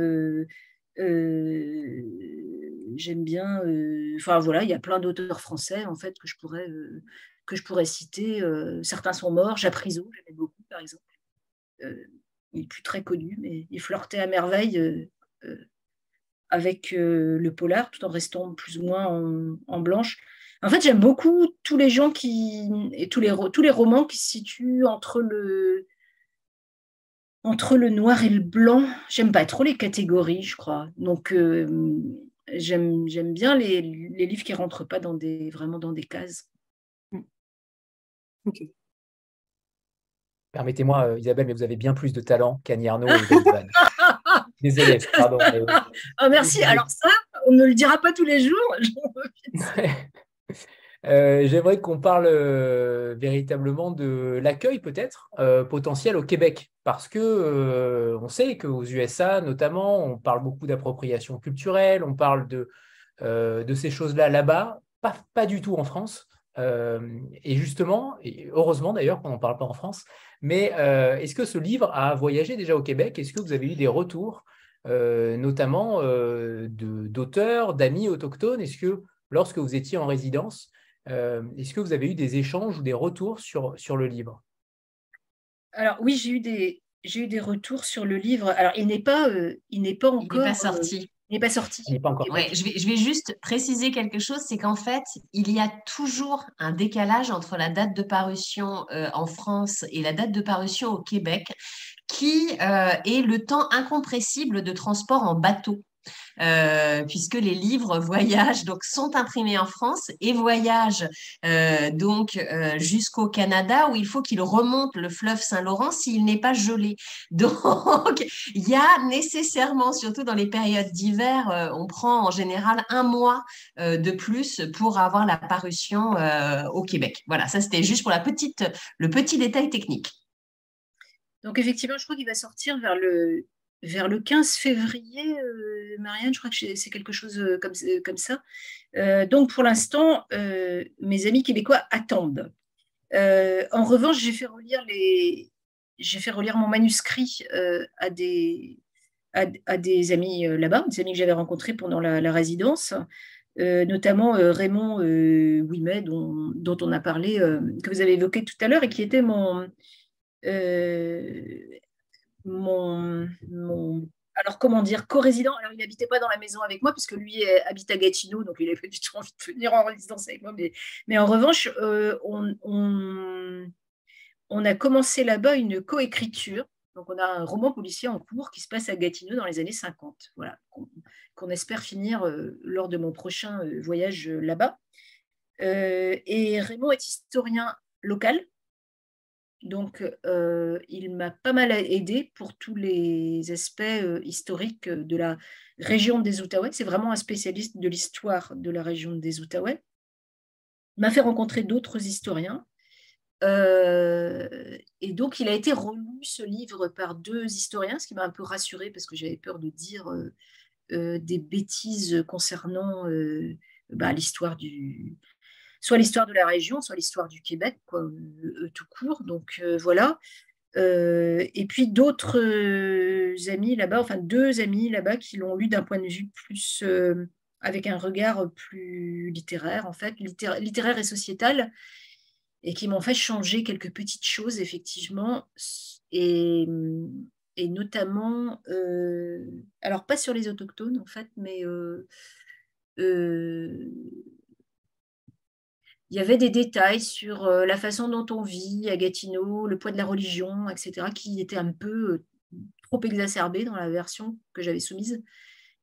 j'aime bien, enfin voilà, il y a plein d'auteurs français en fait que je pourrais que je pourrais citer. Euh, certains sont morts. Japrisot, j'aimais beaucoup, par exemple. Euh, il est plus très connu, mais il flirtait à merveille euh, avec le polar, tout en restant plus ou moins en, blanche. En fait, j'aime beaucoup tous les gens qui et tous les tous les romans qui se situent entre le entre le noir et le blanc. J'aime pas trop les catégories, je crois. Donc j'aime bien les, les, livres qui rentrent pas dans des vraiment dans des cases.
Permettez-moi, euh, Isabelle, mais vous avez bien plus de talent qu'Annie Arnaud et Désolé, pardon.
oh, merci. Alors ça, on ne le dira pas tous les jours.
Euh, j'aimerais qu'on parle euh, véritablement de l'accueil peut-être potentiel au Québec, parce que on sait qu'aux USA notamment, on parle beaucoup d'appropriation culturelle, on parle de, de ces choses-là là-bas, pas, pas, du tout en France. Euh, et justement, et heureusement d'ailleurs qu'on n'en parle pas en France, mais euh, est-ce que ce livre a voyagé déjà au Québec? Est-ce que vous avez eu des retours, euh, notamment d'auteurs, d'amis autochtones? Est-ce que lorsque vous étiez en résidence, est-ce que vous avez eu des échanges ou des retours sur, sur le livre?
Alors oui, j'ai eu des, j'ai eu des retours sur le livre. Alors, il n'est pas, il n'est pas encore.
Il n'est pas sorti.
Il n'est pas sorti.
Il n'est pas encore
ouais, je, vais, je vais juste préciser quelque chose, c'est qu'en fait, il y a toujours un décalage entre la date de parution euh, en France et la date de parution au Québec, qui euh, est le temps incompressible de transport en bateau. Euh, puisque les livres voyagent, donc sont imprimés en France et voyagent euh, donc euh, jusqu'au Canada où il faut qu'ils remontent le fleuve Saint-Laurent s'il n'est pas gelé. Donc, il y a nécessairement, surtout dans les périodes d'hiver, on prend en général un mois de plus pour avoir la parution au Québec. Voilà, ça c'était juste pour la petite, le petit détail technique.
Donc effectivement, je crois qu'il va sortir vers le vers le 15 février, euh, Marianne, je crois que c'est quelque chose euh, comme, euh, comme ça. donc pour l'instant, mes amis québécois attendent. en revanche, j'ai fait relire les, j'ai fait relire mon manuscrit à des à, des amis là-bas, des amis que j'avais rencontrés pendant la, résidence, notamment Raymond Ouimet, dont, dont, on a parlé, que vous avez évoqué tout à l'heure, et qui était mon mon, alors comment dire, co-résident. Alors il n'habitait pas dans la maison avec moi parce que lui habite à Gatineau, donc il n'avait pas du tout envie de venir en résidence avec moi. Mais, en revanche, euh, on, a commencé là-bas une coécriture. Donc on a un roman policier en cours qui se passe à Gatineau dans les années 50. Voilà, qu'on espère finir euh, lors de mon prochain euh, voyage là-bas. et Raymond est historien local Donc, euh, il m'a pas mal aidé pour tous les aspects euh, historiques de la région des Outaouais. C'est vraiment un spécialiste de l'histoire de la région des Outaouais. Il m'a fait rencontrer d'autres historiens. Euh, et donc, il a été relu, ce livre, par deux historiens, ce qui m'a un peu rassurée parce que j'avais peur de dire des bêtises concernant bah, l'histoire du, soit l'histoire de la région, soit l'histoire du Québec, quoi, euh, tout court. Donc euh, voilà. Euh, et puis d'autres amis là-bas, enfin deux amis là-bas qui l'ont lu d'un point de vue plus avec un regard plus littéraire, en fait, littéraire et sociétal, et qui m'ont fait changer quelques petites choses, effectivement, et notamment, alors pas sur les autochtones, en fait, mais il y avait des détails sur euh, la façon dont on vit à Gatineau, le poids de la religion, etc., qui étaient un peu euh, trop exacerbés dans la version que j'avais soumise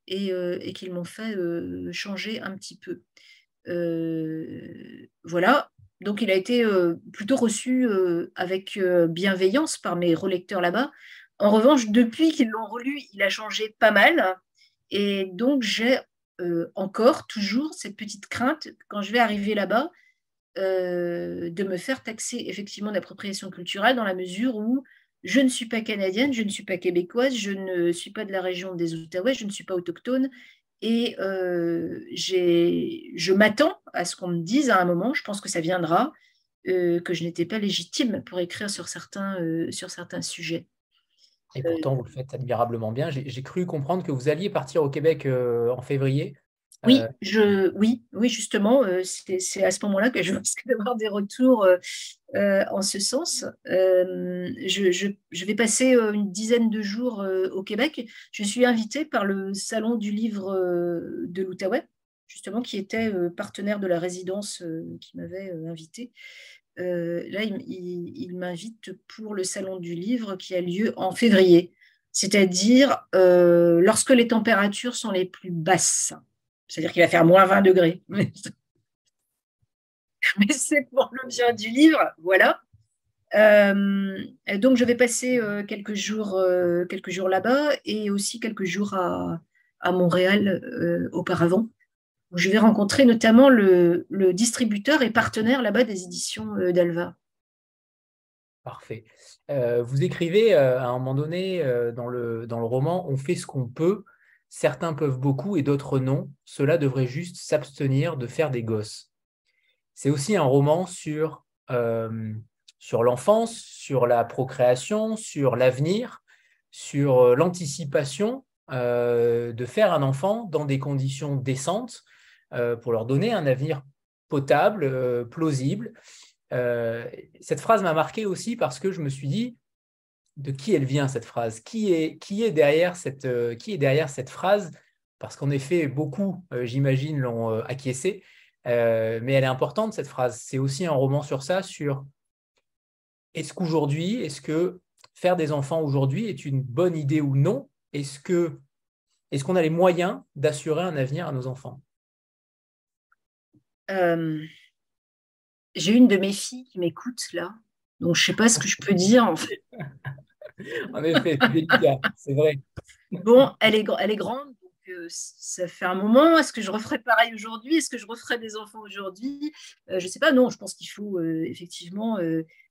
et, euh, et qui m'ont fait changer un petit peu. voilà, donc il a été plutôt reçu avec bienveillance par mes relecteurs là-bas. En revanche, depuis qu'ils l'ont relu, il a changé pas mal. Et donc j'ai encore toujours cette petite crainte quand je vais arriver là-bas euh, de me faire taxer effectivement d'appropriation culturelle dans la mesure où je ne suis pas canadienne, je ne suis pas québécoise, je ne suis pas de la région des Outaouais, je ne suis pas autochtone. Et euh, je m'attends à ce qu'on me dise à un moment, je pense que ça viendra, euh, que je n'étais pas légitime pour écrire sur certains, sur certains sujets.
Et pourtant, vous le faites admirablement bien. J'ai cru comprendre que vous alliez partir au Québec en février.
Oui, euh, je, oui, oui, justement, euh, c'est à ce moment-là que je risque d'avoir des retours euh, en ce sens. Je, vais passer une dizaine de jours au Québec. Je suis invitée par le Salon du livre de l'Outaouais, justement, qui était partenaire de la résidence qui m'avait invitée. là, il, il m'invite pour le Salon du livre qui a lieu en février, c'est-à-dire lorsque les températures sont les plus basses. C'est-à-dire qu'il va faire moins 20 degrés. Mais, c'est pour le bien du livre, voilà. Euh, donc je vais passer euh, quelques jours, euh, quelques jours là-bas et aussi quelques jours à, Montréal auparavant, je vais rencontrer notamment le, distributeur et partenaire là-bas des éditions d'Alva.
Parfait. vous écrivez à un moment donné dans le roman, on fait ce qu'on peut Certains peuvent beaucoup et d'autres non. Cela devrait juste s'abstenir de faire des gosses. C'est aussi un roman sur, euh, sur l'enfance, sur la procréation, sur l'avenir, sur euh, l'anticipation euh, de faire un enfant dans des conditions décentes pour leur donner un avenir potable, plausible. cette phrase m'a marqué aussi parce que je me suis dit, de qui elle vient cette phrase? Qui est, qui, est derrière cette, euh, qui est derrière cette phrase? Parce qu'en effet, beaucoup, euh, j'imagine, l'ont euh, acquiescé. mais elle est importante, cette phrase. C'est aussi un roman sur ça, sur est-ce qu'aujourd'hui, est-ce que faire des enfants aujourd'hui est une bonne idée ou non? Est-ce que est-ce qu'on a les moyens d'assurer un avenir à nos enfants?
J'ai une de mes filles qui m'écoute là, donc je ne sais pas ce que je peux dire en fait.
en effet, délicat, c'est vrai.
Bon, elle est, elle est grande, donc euh, ça fait un moment. Est-ce que je referai pareil aujourd'hui? Est-ce que je referai des enfants aujourd'hui? Euh, Je ne sais pas, non, je pense qu'il faut euh, effectivement.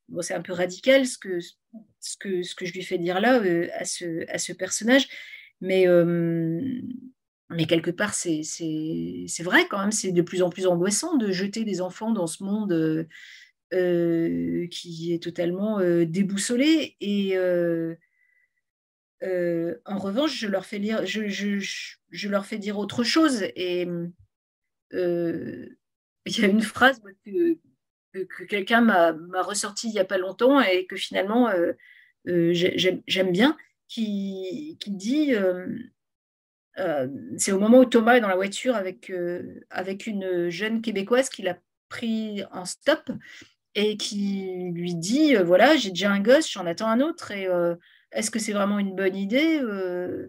bon, c'est un peu radical ce que, ce, que, ce que je lui fais dire là à, ce, à ce personnage, mais, mais quelque part, c'est vrai quand même, c'est de plus en plus angoissant de jeter des enfants dans ce monde euh, qui est totalement euh, déboussolé. Et euh, en revanche, je leur fais lire, je, leur fais dire autre chose. Et il y a une phrase que, que quelqu'un m'a ressorti il n'y a pas longtemps et que finalement j'aime bien, qui, dit c'est au moment où Thomas est dans la voiture avec, avec une jeune québécoise qu'il a pris en stop et qui lui dit euh, voilà, j'ai déjà un gosse, j'en attends un autre, et euh, est-ce que c'est vraiment une bonne idée euh,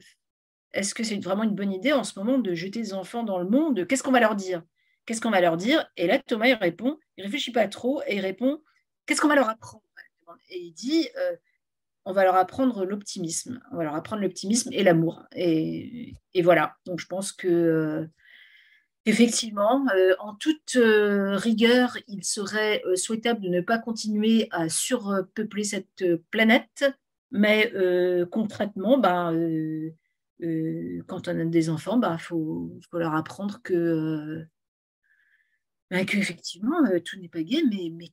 Est-ce que c'est vraiment une bonne idée en ce moment de jeter des enfants dans le monde? Qu'est-ce qu'on va leur dire? Qu'est-ce qu'on va leur dire? Et là, Thomas, il répond, il réfléchit pas trop, et il répond qu'est-ce qu'on va leur apprendre? Et il dit on va leur apprendre l'optimisme, on va leur apprendre l'optimisme et l'amour. Et, voilà, donc je pense que effectivement, en toute rigueur, il serait souhaitable de ne pas continuer à surpeupler cette planète, mais concrètement, ben, quand on a des enfants, il ben, faut, leur apprendre que ben, qu'effectivement, tout n'est pas gay, mais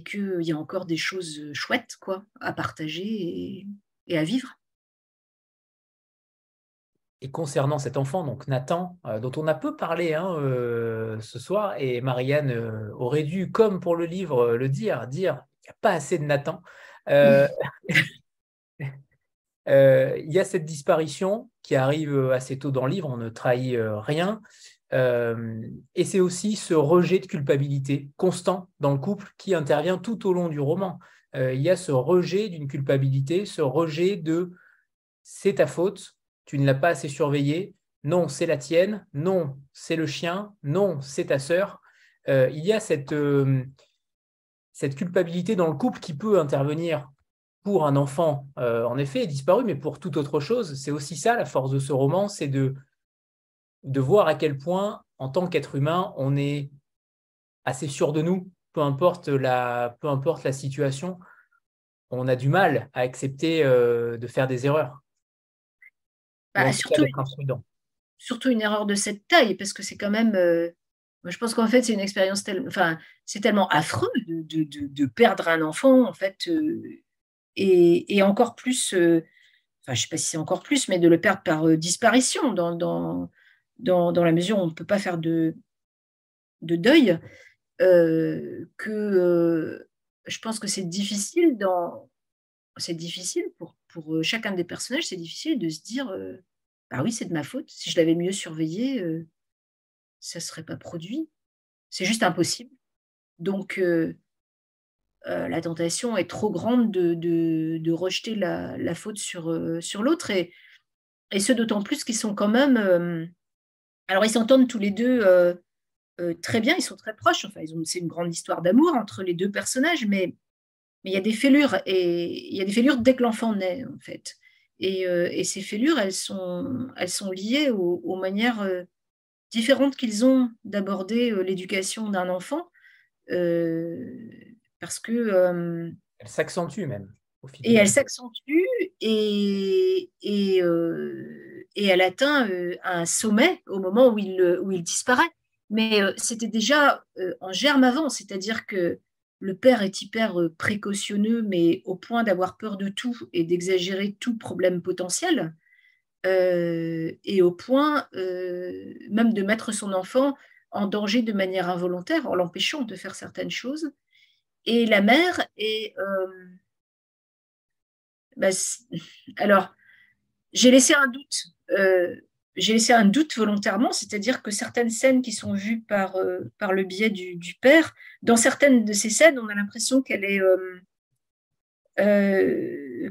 qu'il y a encore des choses chouettes quoi, à partager et, à vivre.
Et concernant cet enfant, donc Nathan, dont on a peu parlé hein, ce soir, et Marianne aurait dû, comme pour le livre, le dire, dire qu'il n'y a pas assez de Nathan. Il y a cette disparition qui arrive assez tôt dans le livre, on ne trahit rien. Euh, et c'est aussi ce rejet de culpabilité constant dans le couple qui intervient tout au long du roman. Euh, il y a ce rejet d'une culpabilité, ce rejet de c'est ta faute, tu ne l'as pas assez surveillé, non, c'est la tienne, non, c'est le chien, non, c'est ta sœur. Euh, il y a cette, cette culpabilité dans le couple qui peut intervenir pour un enfant, en effet, disparu, mais pour toute autre chose. C'est aussi ça la force de ce roman, c'est de de voir à quel point, en tant qu'être humain, on est assez sûr de nous, peu importe la, peu importe la situation, on a du mal à accepter euh, de faire des erreurs.
Bah, surtout, surtout, une erreur de cette taille, parce que c'est quand même. Euh, je pense qu'en fait, c'est une expérience tellement. Enfin, c'est tellement affreux de, perdre un enfant, en fait, euh, et, encore plus. enfin, je ne sais pas si c'est encore plus, mais de le perdre par disparition dans, dans, dans, la mesure où on ne peut pas faire de, de deuil, euh, que euh, je pense que c'est difficile dans c'est difficile pour, pour euh, chacun des personnages, c'est difficile de se dire bah oui, c'est de ma faute. Si je l'avais mieux surveillé, ça ne serait pas produit. C'est juste impossible. Donc, la tentation est trop grande de, de, rejeter la, faute sur, sur l'autre. Et, ce, d'autant plus qu'ils sont quand même alors, ils s'entendent tous les deux euh, euh, très bien, ils sont très proches. Enfin, c'est une grande histoire d'amour entre les deux personnages, mais, mais il y a des fêlures, et il y a des fêlures dès que l'enfant naît, en fait. Et, euh, ces fêlures, elles sont, elles sont liées aux, manières différentes qu'ils ont d'aborder l'éducation d'un enfant, parce que...
elles s'accentuent même.
et elles s'accentuent, et, et et elle atteint euh, un sommet au moment où il, où il disparaît. Mais euh, c'était déjà euh, en germe avant, c'est-à-dire que le père est hyper précautionneux, mais au point d'avoir peur de tout et d'exagérer tout problème potentiel, et au point même de mettre son enfant en danger de manière involontaire en l'empêchant de faire certaines choses. Et la mère est... Bah, alors, j'ai laissé un doute euh, j'ai laissé un doute volontairement, c'est-à-dire que certaines scènes qui sont vues par, euh, par le biais du, père, dans certaines de ces scènes, on a l'impression qu'elle est euh,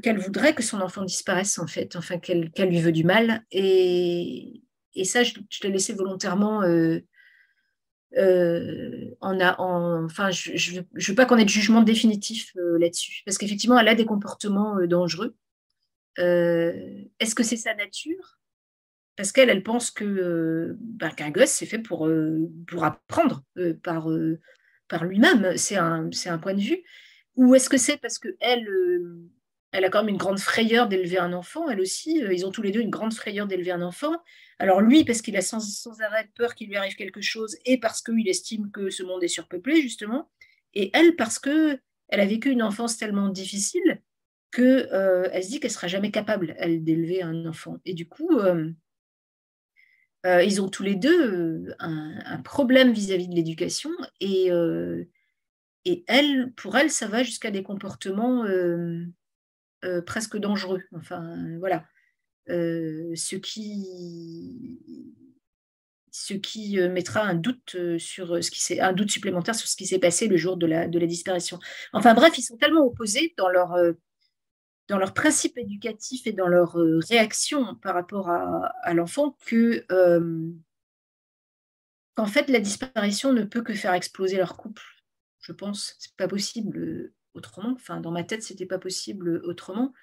qu'elle voudrait que son enfant disparaisse en fait, enfin qu'elle lui veut du mal. Et, et ça, je, je l'ai laissé volontairement. en a, enfin, je ne veux pas qu'on ait de jugement définitif là-dessus, parce qu'effectivement, elle a des comportements dangereux. Est-ce que c'est sa nature? Parce qu'elle, elle pense que ben, qu'un gosse, c'est fait pour, euh, pour apprendre euh, par, euh, par lui-même. C'est un, un point de vue. Ou est-ce que c'est parce qu'elle elle a quand même une grande frayeur d'élever un enfant, elle aussi. ils ont tous les deux une grande frayeur d'élever un enfant. Alors lui, parce qu'il a sans, arrêt peur qu'il lui arrive quelque chose, et parce qu'il estime que ce monde est surpeuplé, justement. Et elle, parce que elle a vécu une enfance tellement difficile que elle se dit qu'elle sera jamais capable, d'élever un enfant. Et du coup, euh, ils ont tous les deux euh, un, problème vis-à-vis de l'éducation et, euh, et elle, pour elle, ça va jusqu'à des comportements presque dangereux. Enfin, voilà. ce qui, ce qui mettra un doute sur ce qui un doute supplémentaire sur ce qui s'est passé le jour de la, de la disparition. Enfin bref, ils sont tellement opposés dans leur dans leur principe éducatif et dans leur euh, réaction par rapport à, l'enfant euh, qu'en fait la disparition ne peut que faire exploser leur couple. je pense. C'est pas possible autrement. Enfin, dans ma tête, c'était pas possible autrement.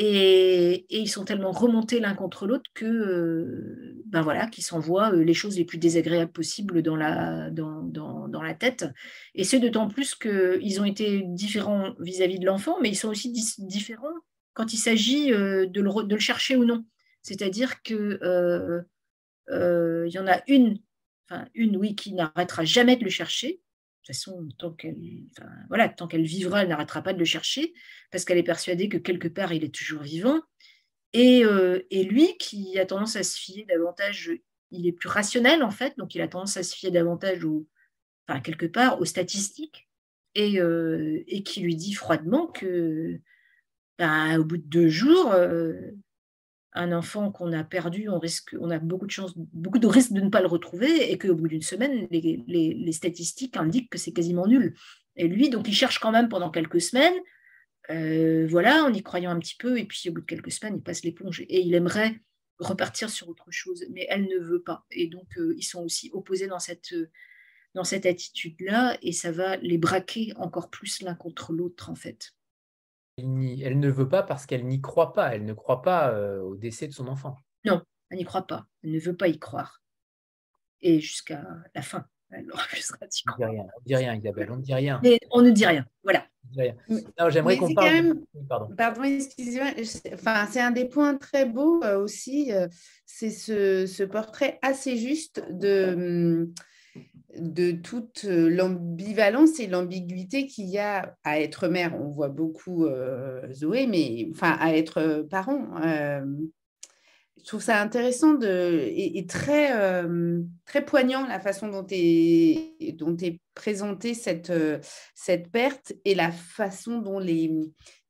Et, ils sont tellement remontés l'un contre l'autre que, euh, ben voilà, qu'ils s'envoient euh, les choses les plus désagréables possibles dans la, dans, dans, la tête. Et c'est d'autant plus qu'ils ont été différents vis-à-vis de l'enfant, mais ils sont aussi différents quand il s'agit euh, de, le, de, le, chercher ou non. C'est-à-dire qu'il il y en a une, enfin une, oui, qui n'arrêtera jamais de le chercher, toute façon, tant qu'elle voilà, vivra, elle n'arrêtera pas de le chercher, parce qu'elle est persuadée que quelque part, il est toujours vivant. Et, euh, et, lui, qui a tendance à se fier davantage, il est plus rationnel en fait, donc il a tendance à se fier davantage, au, enfin, quelque part, aux statistiques, et, euh, et qui lui dit froidement que, ben, au bout de deux jours, euh, un enfant qu'on a perdu, on, risque, on a beaucoup de chances, beaucoup de risques de ne pas le retrouver et qu'au bout d'une semaine, les, statistiques indiquent que c'est quasiment nul. Et lui, donc, il cherche quand même pendant quelques semaines, euh, voilà, en y croyant un petit peu, et puis au bout de quelques semaines, il passe l'éponge et il aimerait repartir sur autre chose, mais elle ne veut pas. Et donc, euh, ils sont aussi opposés dans cette, dans cette attitude-là, et ça va les braquer encore plus l'un contre l'autre, en fait
elle ne veut pas parce qu'elle n'y croit pas. Elle ne croit pas euh, au décès de son enfant.
Non, elle n'y croit pas. Elle ne veut pas y croire. Et jusqu'à la fin. Elle
refusera d'y croire. On ne dit rien, Isabelle. On ne dit rien.
on ne dit rien. Voilà.
J'aimerais qu'on parle.
Pardon, excusez-moi. Enfin, c'est un des points très beaux euh, aussi. Euh, c'est ce, ce, portrait assez juste de hum, de toute euh, l'ambivalence et l'ambiguïté qu'il y a à être mère. On voit beaucoup euh, Zoé, mais enfin à être euh, parent. je trouve ça intéressant et, très, poignant la façon dont est, dont présentée cette, perte et la façon dont les,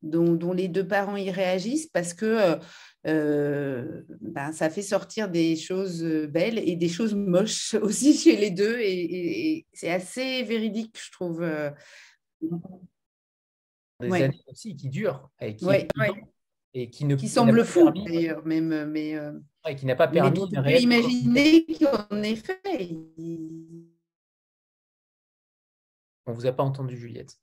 dont les deux parents y réagissent parce que euh, ben, ça fait sortir des choses euh, belles et des choses moches aussi chez les deux. Et, c'est assez véridique, je trouve. Euh.
Des années aussi qui durent et qui,
et qui ne qui semble fou d'ailleurs, même. Mais,
qui n'a pas permis
de réellement imaginer qu'en effet.
On vous a pas entendu, Juliette.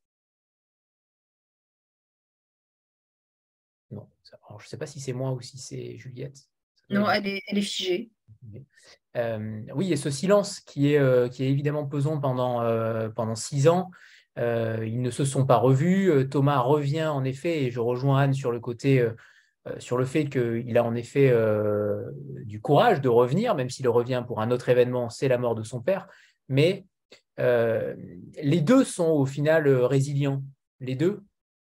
Je ne sais pas si c'est moi ou si c'est Juliette.
Non, elle est, elle est figée.
Euh, oui, et ce silence qui est, euh, qui est évidemment pesant pendant, euh, pendant six ans. ils ne se sont pas revus. Thomas revient en effet, et je rejoins Anne sur le côté, sur le fait qu'il a en effet du courage de revenir, même s'il revient pour un autre événement, c'est la mort de son père. Mais les deux sont au final résilients. Les deux,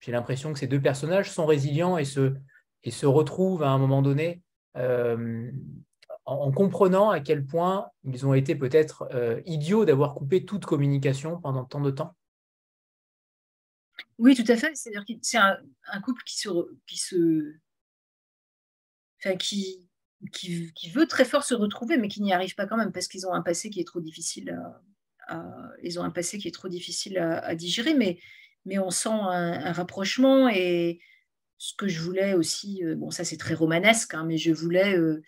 j'ai l'impression que ces deux personnages sont résilients et se, et se retrouvent à un moment donné euh, en, comprenant à quel point ils ont été peut-être euh, idiots d'avoir coupé toute communication pendant tant de temps.
Oui, tout à fait. C'est-à-dire que c'est un, couple qui se, qui se, enfin, qui, qui, veut très fort se retrouver, mais qui n'y arrive pas quand même parce qu'ils ont un passé qui est trop difficile à, ils ont un passé qui est trop difficile à, digérer, mais, mais on sent un rapprochement et, ce que je voulais aussi, euh, bon ça c'est très romanesque, hein, mais je voulais euh,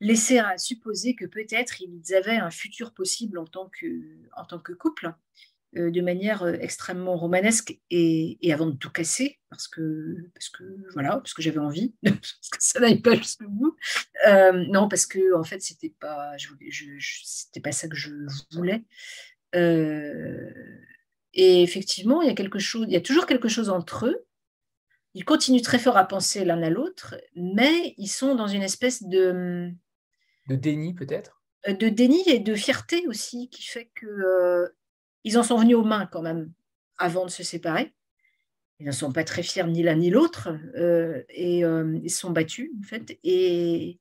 laisser à supposer que peut-être ils avaient un futur possible en tant que, en tant que couple, euh, de manière extrêmement romanesque et, avant de tout casser, parce que, parce que voilà, parce que j'avais envie, parce que ça n'aille pas jusqu'au bout. non, parce que en fait c'était pas, c'était pas ça que je voulais. Et effectivement, il y a quelque chose, il y a toujours quelque chose entre eux ils continuent très fort à penser l'un à l'autre, mais ils sont dans une espèce de...
De déni peut-être?
euh, De déni et de fierté aussi, qui fait qu'ils euh, en sont venus aux mains quand même avant de se séparer. Ils ne sont pas très fiers ni l'un ni l'autre, euh, et ils sont battus en fait. Et,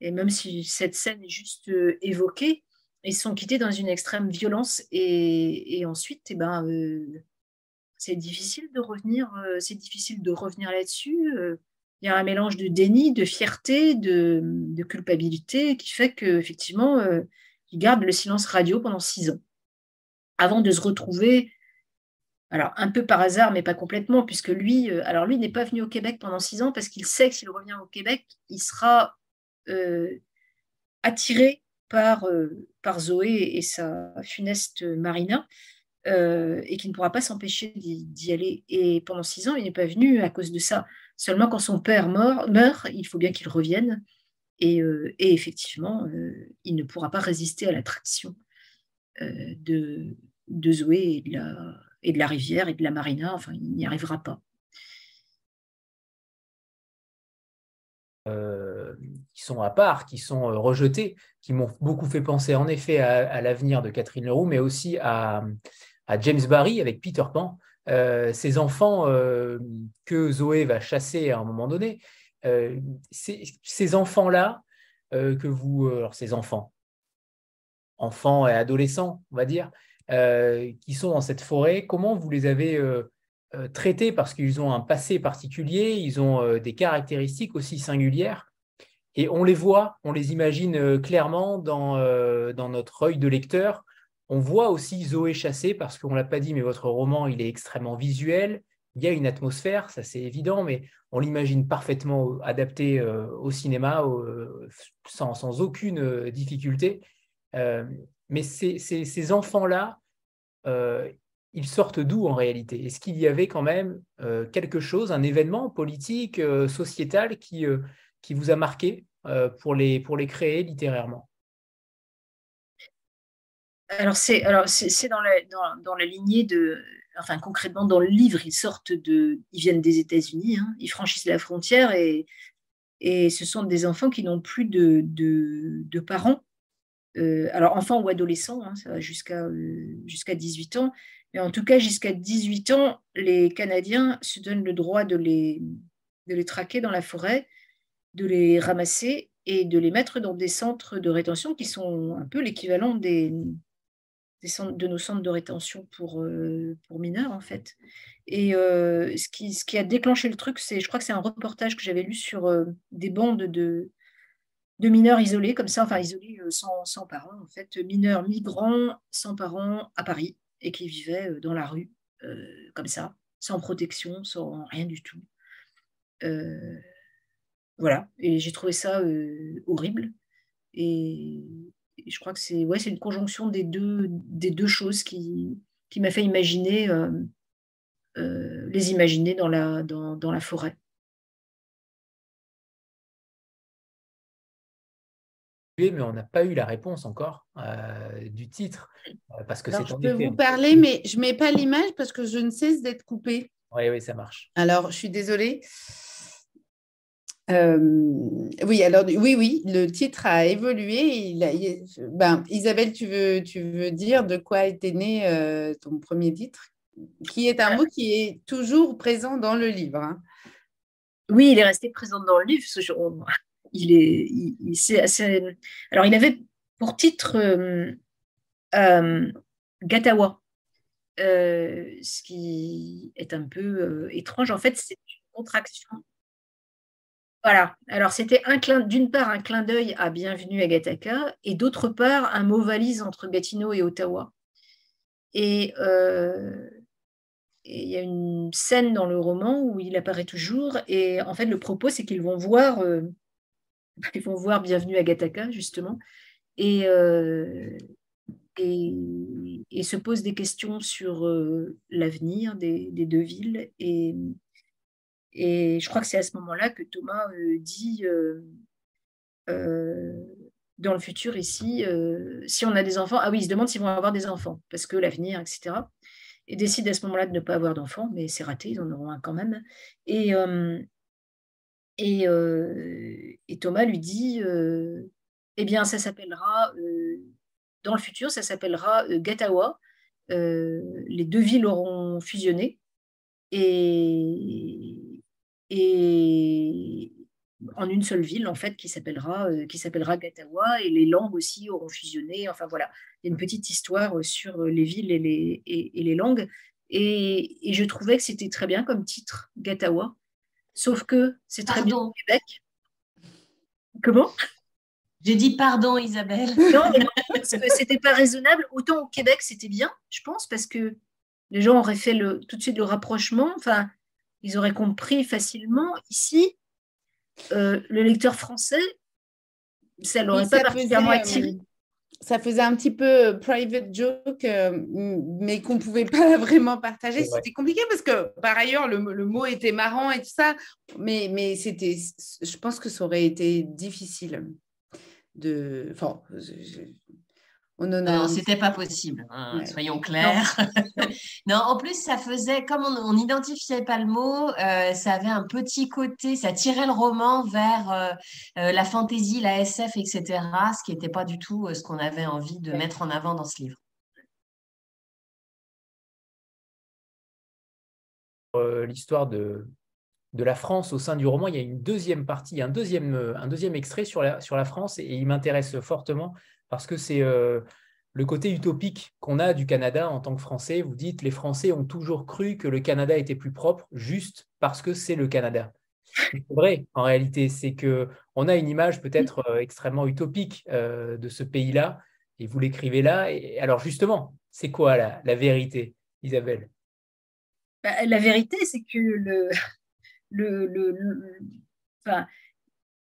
et, même si cette scène est juste évoquée, ils sont quittés dans une extrême violence, et, ensuite, eh ben, c'est difficile de revenir, euh, c'est difficile de revenir là-dessus. Euh. Il y a un mélange de déni, de fierté, de, culpabilité qui fait qu'effectivement, euh, il garde le silence radio pendant six ans avant de se retrouver. Alors, un peu par hasard, mais pas complètement, puisque lui, alors lui n'est pas venu au Québec pendant six ans parce qu'il sait que s'il revient au Québec, il sera attiré par, par Zoé et sa funeste Marina. et qui ne pourra pas s'empêcher d'y aller. Et pendant six ans, il n'est pas venu à cause de ça. Seulement quand son père meurt, il faut bien qu'il revienne. Et, effectivement, il ne pourra pas résister à l'attraction de, de Zoé et de, la, et de la rivière et de la marina. Enfin, il n'y arrivera pas.
Euh, qui sont à part, qui sont euh, rejetés, qui m'ont beaucoup fait penser en effet à, l'avenir de Catherine Leroux, mais aussi à, James Barry avec Peter Pan. Euh, ces enfants que Zoé va chasser à un moment donné, ces, enfants-là, que vous, ces enfants, enfants et adolescents, on va dire, qui sont dans cette forêt, comment vous les avez euh, traités? Parce qu'ils ont un passé particulier, ils ont euh, des caractéristiques aussi singulières. Et on les voit, on les imagine euh, clairement dans, dans notre œil de lecteur. On voit aussi Zoé chassée, parce qu'on ne l'a pas dit, mais votre roman, il est extrêmement visuel. Il y a une atmosphère, ça c'est évident, mais on l'imagine parfaitement adapté au cinéma sans, sans, aucune difficulté. mais ces, ces, enfants-là, ils sortent d'où en réalité? Est-ce qu'il y avait quand même euh, quelque chose, un événement politique, euh, sociétal qui, euh, qui vous a marqué pour, les, pour les créer littérairement?
Alors c'est alors c'est dans la dans, dans, la lignée de enfin concrètement dans le livre ils sortent de ils viennent des États-Unis hein. ils franchissent la frontière et et ce sont des enfants qui n'ont plus de, de, de parents. Alors enfants ou adolescents hein, ça va jusqu'à jusqu'à 18 ans. Mais en tout cas, jusqu'à 18 ans, les Canadiens se donnent le droit de les, de les traquer dans la forêt, de les ramasser et de les mettre dans des centres de rétention qui sont un peu l'équivalent des, de nos centres de rétention pour, euh, pour mineurs, en fait. Et euh, ce, qui, ce qui a déclenché le truc, c'est, je crois que c'est un reportage que j'avais lu sur euh, des bandes de, de mineurs isolés, comme ça, enfin isolés sans, sans parents, en fait, mineurs migrants sans parents à Paris et qui vivaient dans la rue, comme ça, sans protection, sans rien du tout. Voilà, et j'ai trouvé ça horrible. Et, je crois que c'est ouais, une conjonction des deux, des deux choses qui, qui m'a fait imaginer, les imaginer dans la, dans, dans la forêt.
mais on n'a pas eu la réponse encore euh, du titre. Euh, parce que
c'est je peux vous parler, mais je ne mets pas l'image parce que je ne cesse d'être coupée.
Oui, oui, ça marche.
Alors, je suis désolée. Euh, oui, alors oui, oui, le titre a évolué. Il ben, Isabelle, tu veux, tu veux dire de quoi était né ton premier titre, qui est un mot qui est toujours présent dans le livre. Hein.
Oui, il est resté présent dans le livre. Ce jour il est, il, assez... Alors, il avait pour titre euh, euh, Gatawa, euh, ce qui est un peu étrange. En fait, c'est une contraction. Voilà. Alors, c'était d'une part un clin d'œil à Bienvenue à Gataka et d'autre part un mot valise entre Gatineau et Ottawa. Et il y a une scène dans le roman où il apparaît toujours et en fait le propos c'est qu'ils vont voir voir Bienvenue à Gataka, justement, et, euh, et, se posent des questions sur euh, l'avenir des, deux villes. Et je crois que c'est à ce moment-là que Thomas euh, dit dans le futur ici, si on a des enfants, ah oui, il se demande s'ils vont avoir des enfants, parce que l'avenir, etc. Et décide à ce moment-là de ne pas avoir d'enfants, mais c'est raté, ils en auront un quand même. Et, et, et, Thomas lui dit, eh bien, ça s'appellera, dans le futur, ça s'appellera Gatawa. les deux villes auront fusionné. Et, et en une seule ville, en fait, qui s'appellera, qui s'appellera Gatawa. Et les langues aussi auront fusionné. Enfin, voilà, il y a une petite histoire sur les villes et les, et, les langues. Et, et, je trouvais que c'était très bien comme titre, Gatawa. Sauf que c'est très bien au Québec. Comment?
J'ai dit pardon, Isabelle.
Non, mais parce que c'était pas raisonnable. Autant au Québec, c'était bien, je pense, parce que les gens auraient fait le, tout de suite le rapprochement. Enfin, ils auraient compris facilement. Ici, euh, le lecteur français, ça l'aurait pas particulièrement attiré.
ça faisait un petit peu private joke, mais qu'on ne pouvait pas vraiment partager. C'était compliqué parce que, par ailleurs, le, mot était marrant et tout ça, mais, mais c'était, je pense que ça aurait été difficile de. Enfin,
non, c'était pas possible, hein, soyons clairs. Non. en plus, ça faisait, comme on n'identifiait pas le mot, euh, ça avait un petit côté, ça tirait le roman vers euh, euh, la fantaisie, la SF, etc., ce qui n'était pas du tout ce qu'on avait envie de mettre en avant dans ce livre.
L'histoire de, de la France au sein du roman, il y a une deuxième partie, un deuxième, un deuxième extrait sur la, sur la France, et il m'intéresse fortement parce que c'est euh, le côté utopique qu'on a du Canada en tant que Français. Vous dites, les Français ont toujours cru que le Canada était plus propre juste parce que c'est le Canada. C'est vrai, en réalité, c'est que on a une image peut-être euh, extrêmement utopique euh, de ce pays-là, et vous l'écrivez là. Et alors justement, c'est quoi la, vérité, Isabelle?
Bah, La vérité, c'est que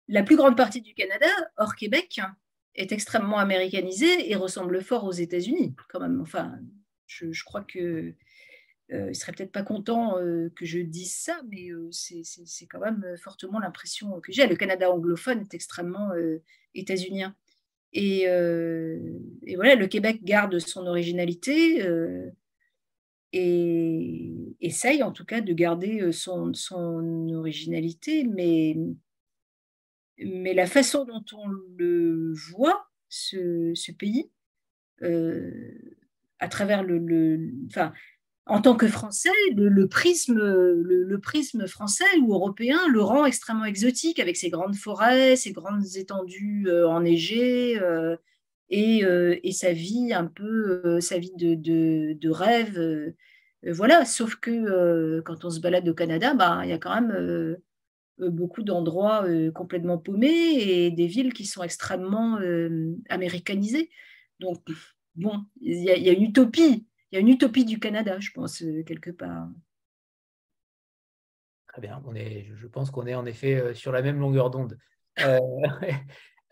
la plus grande partie du Canada, hors Québec, est extrêmement américanisé et ressemble fort aux États-Unis, quand même. Enfin, je, crois que euh, il serait peut-être pas content euh, que je dise ça, mais euh, c'est quand même fortement l'impression que j'ai. Le Canada anglophone est extrêmement euh, états-unien. Et, et, voilà, le Québec garde son originalité et essaye en tout cas de garder son, son originalité, mais mais la façon dont on le voit, ce, pays, euh, à travers le, enfin, en tant que Français, le, prisme, le, prisme français ou européen le rend extrêmement exotique avec ses grandes forêts, ses grandes étendues euh, enneigées euh, et, et, sa vie un peu, sa vie de, de, rêve. voilà, sauf que quand on se balade au Canada, bah, il y a quand même euh, beaucoup d'endroits euh, complètement paumés et des villes qui sont extrêmement euh, américanisées. Donc, bon, il y, a une utopie. Il y a une utopie du Canada, je pense, quelque part.
Très bien. On est, je pense qu'on est en effet sur la même longueur d'onde.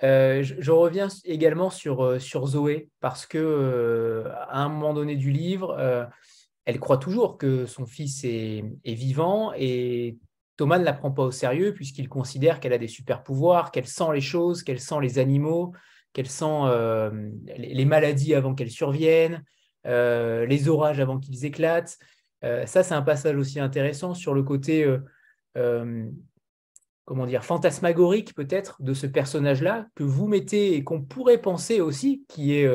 je, reviens également sur, sur Zoé parce que à un moment donné du livre, elle croit toujours que son fils est, est vivant et Thomas ne la prend pas au sérieux puisqu'il considère qu'elle a des super pouvoirs, qu'elle sent les choses, qu'elle sent les animaux, qu'elle sent euh, les maladies avant qu'elles surviennent, euh, les orages avant qu'ils éclatent. Euh, ça, c'est un passage aussi intéressant sur le côté, comment dire, fantasmagorique peut-être de ce personnage-là que vous mettez et qu'on pourrait penser aussi qui est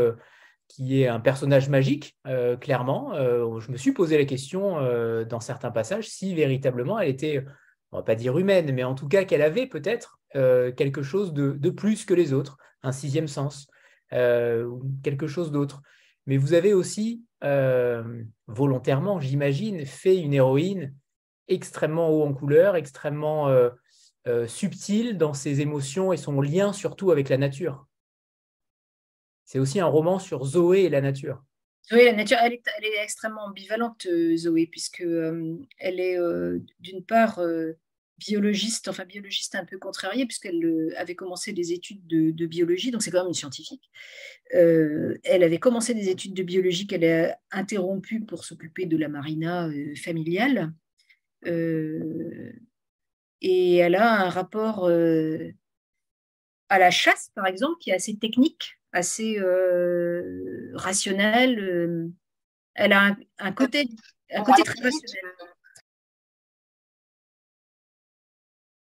qui est un personnage magique, clairement. je me suis posé la question dans certains passages si véritablement elle était on va pas dire humaine, mais en tout cas qu'elle avait peut-être euh, quelque chose de, plus que les autres, un sixième sens, euh, quelque chose d'autre. Mais vous avez aussi, euh, volontairement, j'imagine, fait une héroïne extrêmement haut en couleur, extrêmement subtile dans ses émotions et son lien surtout avec la nature. C'est aussi un roman sur Zoé et la nature.
Oui, la nature, elle est, extrêmement ambivalente, euh, Zoé, puisque euh, elle est euh, d'une part biologiste, enfin biologiste un peu contrariée, puisqu'elle avait commencé des études de, biologie, donc c'est quand même une scientifique. elle avait commencé des études de biologie qu'elle a interrompues pour s'occuper de la marina familiale. et elle a un rapport à la chasse, par exemple, qui est assez technique assez euh, rationnelle. Euh, elle a un, côté, un côté très rationnel.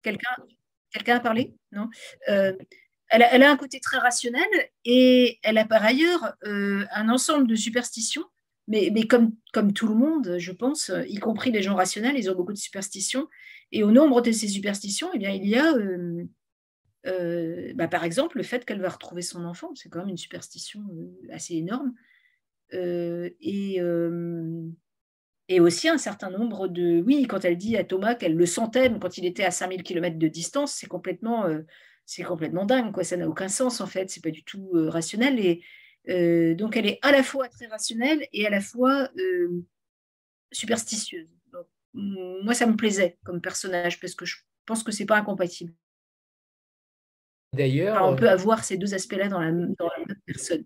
Quelqu'un quelqu'un a parlé? Non euh, elle, a, elle, a, un côté très rationnel et elle a par ailleurs un ensemble de superstitions, mais, mais comme, comme tout le monde, je pense, y compris les gens rationnels, ils ont beaucoup de superstitions. Et au nombre de ces superstitions, eh bien, il y a euh, bah, par exemple, le fait qu'elle va retrouver son enfant, c'est quand même une superstition euh, assez énorme. Euh, et, aussi un certain nombre de... Oui, quand elle dit à Thomas qu'elle le sentait quand il était à 5000 km de distance, c'est complètement, c'est complètement dingue, ça n'a aucun sens en fait, c'est pas du tout rationnel. Et donc elle est à la fois très rationnelle et à la fois superstitieuse. Donc, moi, ça me plaisait comme personnage parce que je pense que c'est pas incompatible.
D'ailleurs.
on peut avoir ces deux aspects-là dans la, même personne.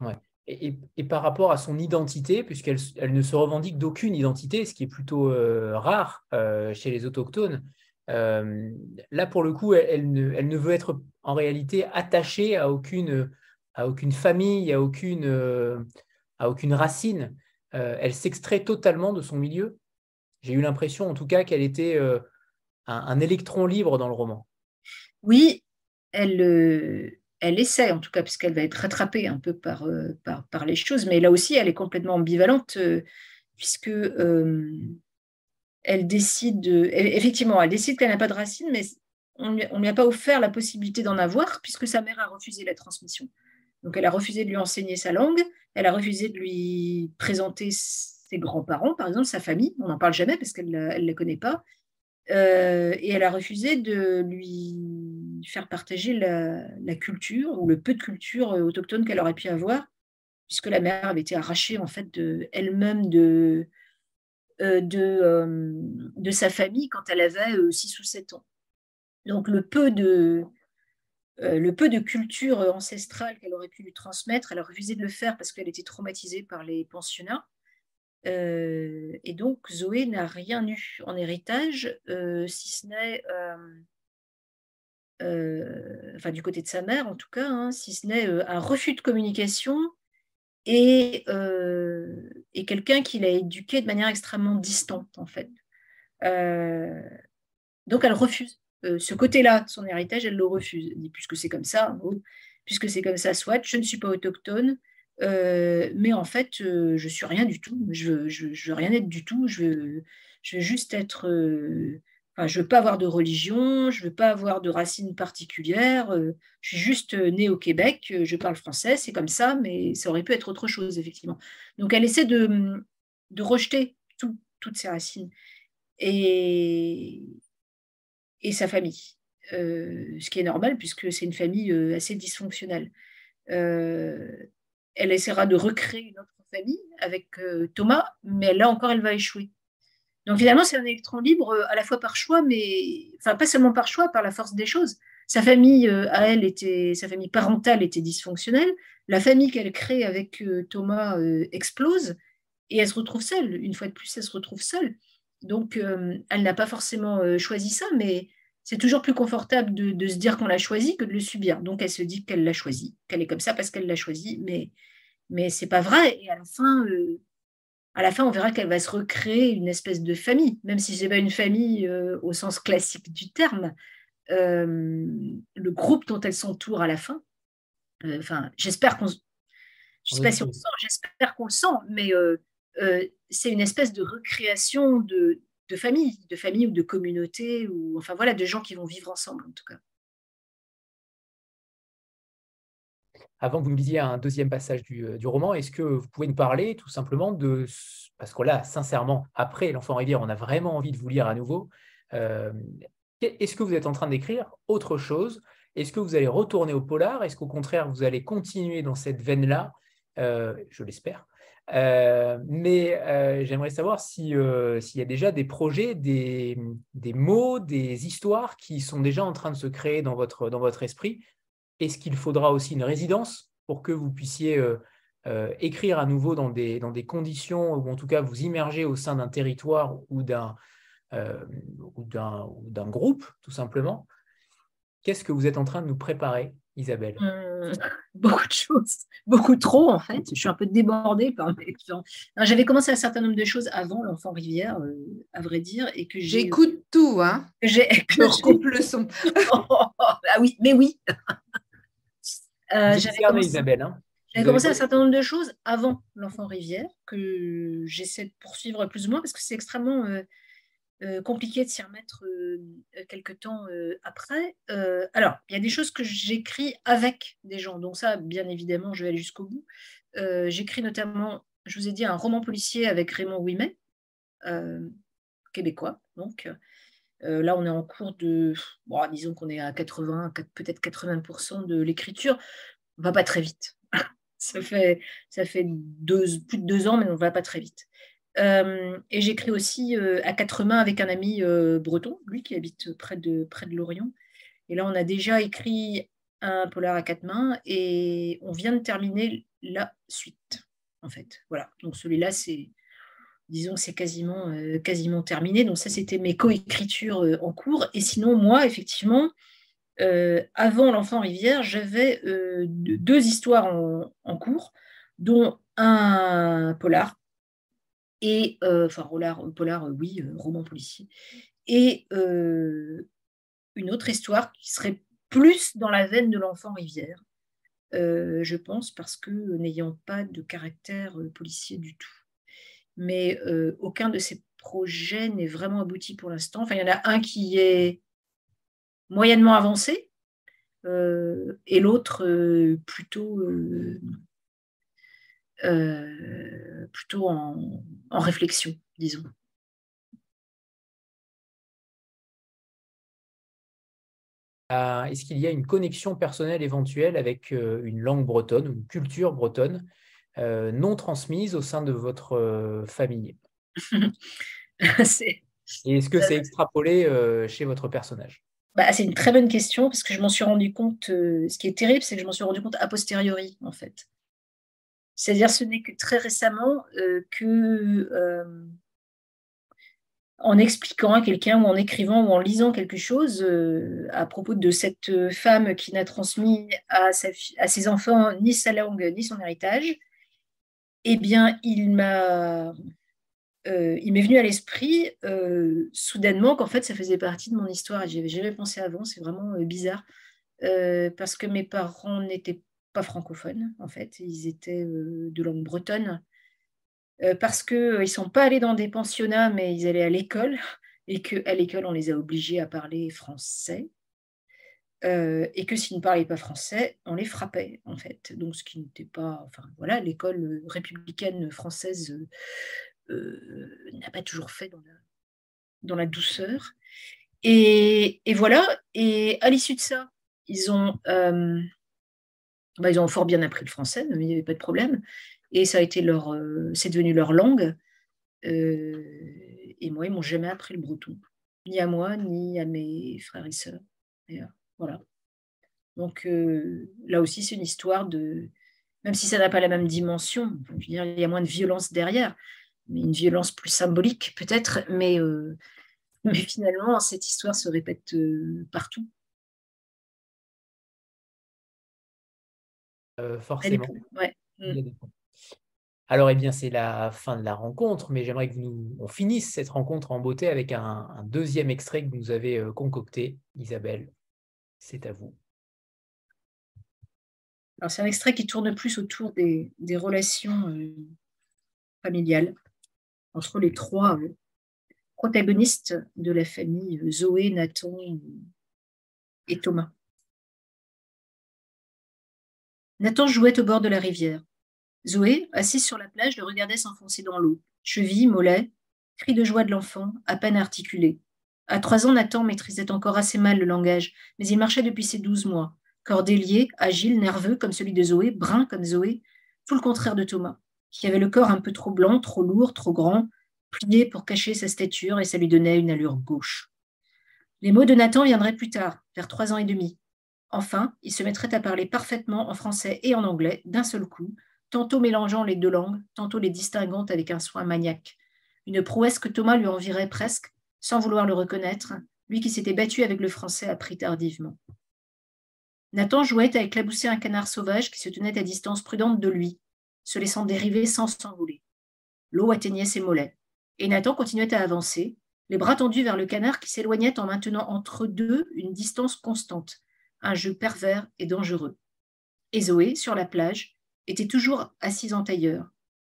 Ouais. Et, par rapport à son identité, puisqu'elle elle ne se revendique d'aucune identité, ce qui est plutôt rare chez les autochtones, là, pour le coup, elle, ne, elle, ne, veut être en réalité attachée à aucune, à aucune famille, à aucune, à aucune racine. elle s'extrait totalement de son milieu. J'ai eu l'impression, en tout cas, qu'elle était un, électron libre dans le roman.
Oui, elle, elle essaie, en tout cas, puisqu'elle va être rattrapée un peu par, par, par, les choses, mais là aussi, elle est complètement ambivalente, puisque elle décide, effectivement, elle décide qu'elle n'a pas de racines, mais on ne lui a pas offert la possibilité d'en avoir puisque sa mère a refusé la transmission. Donc elle a refusé de lui enseigner sa langue, elle a refusé de lui présenter ses grands-parents, par exemple, sa famille, on n'en parle jamais parce qu'elle ne la connaît pas, euh, et elle a refusé de lui faire partager la, culture ou le peu de culture autochtone qu'elle aurait pu avoir, puisque la mère avait été arrachée en fait elle-même de, euh, de, euh, sa famille quand elle avait 6 euh, ou 7 ans. Donc le peu de, le peu de culture ancestrale qu'elle aurait pu lui transmettre, elle a refusé de le faire parce qu'elle était traumatisée par les pensionnats. Et donc Zoé n'a rien eu en héritage, si ce n'est, enfin du côté de sa mère en tout cas, hein, si ce n'est un refus de communication et, euh, et quelqu'un qui l'a éduqué de manière extrêmement distante, en fait. Euh, donc, elle refuse. Euh, ce côté-là de son héritage, elle le refuse. Puisque c'est comme ça, puisque c'est comme ça, soit, je ne suis pas autochtone, mais en fait, je suis rien du tout. Je veux, je, je veux rien être du tout. Je veux, je veux juste être je ne veux pas avoir de religion, je veux pas avoir de racines particulières. Euh, je suis juste euh, née au Québec, euh, je parle français, c'est comme ça, mais ça aurait pu être autre chose, effectivement. Donc, elle essaie de, de rejeter toutes ses racines et sa famille, ce qui est normal puisque c'est une famille assez dysfonctionnelle. Elle essaiera de recréer une autre famille avec Thomas, mais là encore, elle va échouer. Donc finalement, c'est un électron libre euh, à la fois par choix, mais enfin pas seulement par choix, par la force des choses. Sa famille, euh, à elle, était, sa famille parentale était dysfonctionnelle. La famille qu'elle crée avec euh, Thomas explose et elle se retrouve seule. Une fois de plus, elle se retrouve seule. Donc, elle n'a pas forcément choisi ça, mais c'est toujours plus confortable de, de se dire qu'on l'a choisi que de le subir. Donc, elle se dit qu'elle l'a choisi, qu'elle est comme ça parce qu'elle l'a choisi, mais mais c'est pas vrai. Et à la fin, à la fin, on verra qu'elle va se recréer une espèce de famille, même si ce n'est pas une famille euh, au sens classique du terme. Euh, le groupe dont elle s'entoure à la fin, euh, enfin, j'espère qu'on. Je sais pas si on le sent, j'espère qu'on le sent, mais c'est une espèce de recréation de, de famille, de famille ou de communauté, ou enfin voilà, de gens qui vont vivre ensemble en tout cas.
avant que vous me disiez un deuxième passage euh, du, roman, est-ce que vous pouvez nous parler tout simplement de, parce que là, sincèrement, après L'Enfant Rivière, on a vraiment envie de vous lire à nouveau. Euh, est-ce que vous êtes en train d'écrire autre chose? Est-ce que vous allez retourner au polar? Est-ce qu'au contraire, vous allez continuer dans cette veine-là? Euh, Je l'espère. Mais j'aimerais savoir s'il y a déjà des projets, des, mots, des histoires qui sont déjà en train de se créer dans votre, esprit. Est-ce qu'il faudra aussi une résidence pour que vous puissiez euh, euh, écrire à nouveau dans des, conditions, ou en tout cas vous immerger au sein d'un territoire ou d'un euh, d'un groupe, tout simplement? Qu'est-ce que vous êtes en train de nous préparer, Isabelle
Beaucoup de choses, beaucoup trop en fait. Je suis un peu débordée par mes J'avais commencé un certain nombre de choses avant l'enfant rivière, à vrai dire, et que
j'écoute tout, hein.
J'ai
je recoupe le son.
ah oui, mais oui.
Euh, j'avais commencé, Isabelle, hein.
commencé un certain nombre de choses avant l'enfant rivière que j'essaie de poursuivre plus ou moins parce que c'est extrêmement euh, euh, compliqué de s'y remettre quelques temps après. alors, il y a des choses que j'écris avec des gens, donc ça, bien évidemment, je vais aller jusqu'au bout. j'écris notamment, je vous ai dit, un roman policier avec Raymond Ouimet, québécois, donc. là, on est en cours de, disons qu'on est à 80, peut-être 80% de l'écriture on va pas très vite. ça fait, ça fait plus de deux ans, mais on va pas très vite. Euh, et j'écris aussi euh, à quatre mains avec un ami euh, breton, lui qui habite près de, près de Lorient. Et là, on a déjà écrit un polar à quatre mains et on vient de terminer la suite, en fait. Voilà. Donc celui-là, c'est, disons, c'est quasiment, euh, quasiment terminé. Donc ça, c'était mes coécritures en cours. Et sinon, moi, effectivement, avant L'Enfant Rivière, j'avais deux histoires en, cours, dont un polar et enfin polar, polar oui, roman policier, et une autre histoire qui serait plus dans la veine de l'enfant rivière, je pense, parce que n'ayant pas de caractère policier du tout. Mais aucun de ces projets n'est vraiment abouti pour l'instant. Enfin, il y en a un qui est moyennement avancé et l'autre plutôt, plutôt en réflexion, disons.
Est-ce qu'il y a une connexion personnelle éventuelle avec euh, une langue bretonne, une culture bretonne euh, non transmise au sein de votre euh, famille? Et est-ce que c'est extrapolé chez votre personnage?
Bah, C'est une très bonne question parce que je m'en suis rendu compte. ce qui est terrible, c'est que je m'en suis rendu compte a posteriori, en fait. C'est-à-dire, ce n'est que très récemment que en expliquant à quelqu'un ou en écrivant ou en lisant quelque chose euh, à propos de cette femme qui n'a transmis à, ses enfants ni sa langue ni son héritage, eh bien, il m'a, euh, il m'est venu à l'esprit euh, soudainement qu'en fait, ça faisait partie de mon histoire et j'avais jamais pensé avant. C'est vraiment bizarre parce que mes parents n'étaient pas francophones en fait, ils étaient de langue bretonne. Euh, parce qu'ils euh, ne sont pas allés dans des pensionnats, mais ils allaient à l'école, et qu'à l'école, on les a obligés à parler français, euh, et que s'ils ne parlaient pas français, on les frappait, en fait. Donc, ce qui n'était pas... Enfin, voilà, l'école républicaine française n'a pas toujours fait dans la, douceur. Et, voilà, et à l'issue de ça, ils ont... Bah, ils ont fort bien appris le français, il n'y avait pas de problème et ça a été leur, euh, c'est devenu leur langue. Euh, et moi, ils m'ont jamais appris le breton, ni à moi, ni à mes frères et sœurs. voilà. Donc euh, là aussi, c'est une histoire de, même si ça n'a pas la même dimension, il y a moins de violence derrière, mais une violence plus symbolique peut-être, mais, mais finalement, cette histoire se répète partout.
Forcément. Ouais. Alors, eh bien, c'est la fin de la rencontre, mais j'aimerais que nous on finisse cette rencontre en beauté avec un, deuxième extrait que vous nous avez euh, concocté. Isabelle, c'est à vous.
Alors, c'est un extrait qui tourne plus autour des, relations euh, familiales entre les trois euh, protagonistes de la famille, Zoé, Nathan et Thomas. Nathan jouait au bord de la rivière. Zoé, assise sur la plage, le regardait s'enfoncer dans l'eau. Cheville, mollet, cri de joie de l'enfant, à peine articulé. À trois ans, Nathan maîtrisait encore assez mal le langage, mais il marchait depuis ses douze mois. Cordélier, agile, nerveux comme celui de Zoé, brun comme Zoé, tout le contraire de Thomas, qui avait le corps un peu trop blanc, trop lourd, trop grand, plié pour cacher sa stature et ça lui donnait une allure gauche. Les mots de Nathan viendraient plus tard, vers trois ans et demi. Enfin, il se mettrait à parler parfaitement en français et en anglais d'un seul coup, tantôt mélangeant les deux langues, tantôt les distinguant avec un soin maniaque. Une prouesse que Thomas lui envirait presque, sans vouloir le reconnaître, lui qui s'était battu avec le français appris tardivement. Nathan jouait à éclabousser un canard sauvage qui se tenait à distance prudente de lui, se laissant dériver sans s'envoler. L'eau atteignait ses mollets, et Nathan continuait à avancer, les bras tendus vers le canard qui s'éloignait en maintenant entre deux une distance constante, un jeu pervers et dangereux. Et Zoé, sur la plage, était toujours assise en tailleur.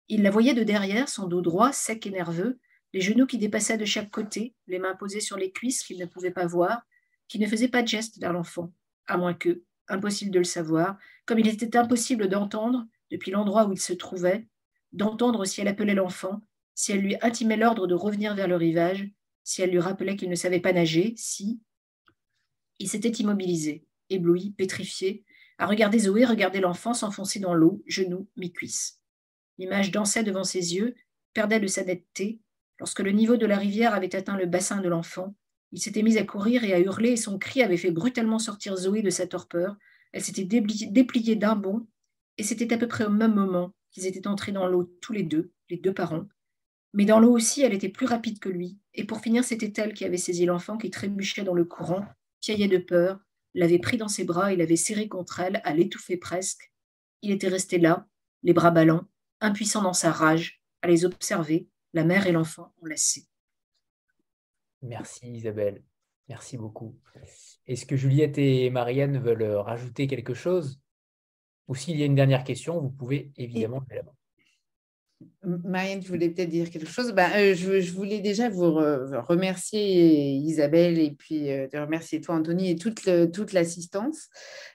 Il la voyait de derrière, son dos droit, sec et nerveux, les genoux qui dépassaient de chaque côté, les mains posées sur les cuisses qu'il ne pouvait pas voir, qui ne faisait pas de geste vers l'enfant, à moins que, impossible de le savoir, comme il était impossible d'entendre, depuis l'endroit où il se trouvait, d'entendre si elle appelait l'enfant, si elle lui intimait l'ordre de revenir vers le rivage, si elle lui rappelait qu'il ne savait pas nager, si... Il s'était immobilisé, ébloui, pétrifié, à regarder Zoé, regarder l'enfant s'enfoncer dans l'eau, genoux, mi-cuisse. L'image dansait devant ses yeux, perdait de sa netteté. Lorsque le niveau de la rivière avait atteint le bassin de l'enfant, Il s'était mis à courir et à hurler, et son cri avait fait brutalement sortir Zoé de sa torpeur. Elle s'était dépliée d'un bond, et c'était à peu près au même moment qu'ils étaient entrés dans l'eau tous les deux, les deux parents. Mais dans l'eau aussi, elle était plus rapide que lui. Et pour finir, c'était elle qui avait saisi l'enfant qui trébuchait dans le courant, piaillait de peur, l'avait pris dans ses bras et l'avait serré contre elle, à l'étouffer presque. Il était resté là, les bras ballants, impuissant dans sa rage, à les observer, la mère et l'enfant enlacés.
Merci Isabelle, merci beaucoup. Est-ce que Juliette et Marianne veulent rajouter quelque chose? Ou s'il y a une dernière question, vous pouvez évidemment la main.
Marianne, tu voulais peut-être dire quelque chose? Ben, euh, je, voulais déjà vous remercier Isabelle et puis euh, te remercier toi Anthony et toute, toute l'assistance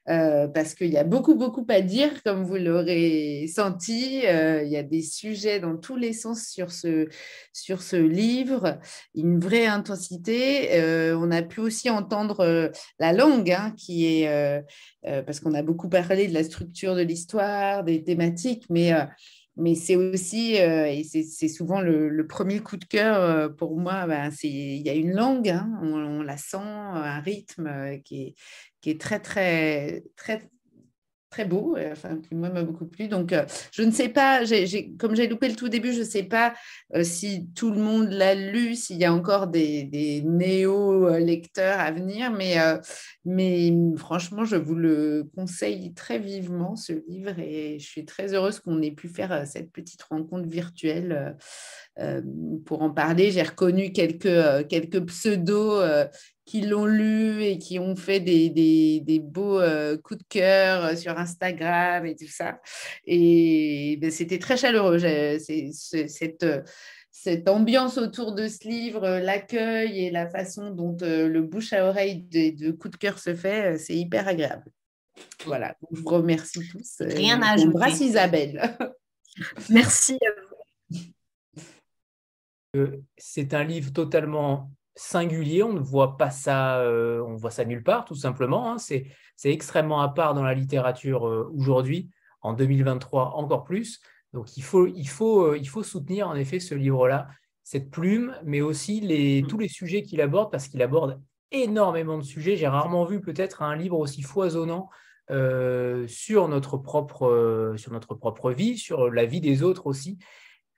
euh, parce qu'il y a beaucoup beaucoup à dire comme vous l'aurez senti. il y a des sujets dans tous les sens sur ce, sur ce livre, une vraie intensité. on a pu aussi entendre la langue hein, qui est parce qu'on a beaucoup parlé de la structure de l'histoire, des thématiques, mais mais c'est aussi, euh, et c'est souvent le, premier coup de cœur euh, pour moi, ben, il y a une langue, hein, on, la sent, un rythme euh, qui est, qui est très, très, très, très beau, euh, enfin, qui moi m'a beaucoup plu. Donc, euh, je ne sais pas, comme j'ai loupé le tout début, je ne sais pas euh, si tout le monde l'a lu, s'il y a encore des, néo-lecteurs à venir, mais, mais franchement, je vous le conseille très vivement, ce livre, et je suis très heureuse qu'on ait pu faire cette petite rencontre virtuelle pour en parler. J'ai reconnu quelques, quelques pseudos qui l'ont lu et qui ont fait des, des, beaux euh, coups de cœur euh, sur Instagram et tout ça. Et ben, c'était très chaleureux. cette, cette ambiance autour de ce livre, l'accueil et la façon dont euh, le bouche à oreille de, de coups de cœur se fait, c'est hyper agréable. Voilà, je vous remercie tous.
Rien à ajouter.
Embrasse Isabelle.
Merci
C'est un livre totalement singulier, on ne voit pas ça, euh, on voit ça nulle part, tout simplement. Hein. C'est, extrêmement à part dans la littérature euh, aujourd'hui, en 2023 encore plus. Donc il faut, il faut, euh, il faut soutenir en effet ce livre-là, cette plume, mais aussi les, mmh. tous les sujets qu'il aborde, parce qu'il aborde énormément de sujets. J'ai rarement vu peut-être un livre aussi foisonnant sur, notre propre, sur notre propre vie, sur la vie des autres aussi.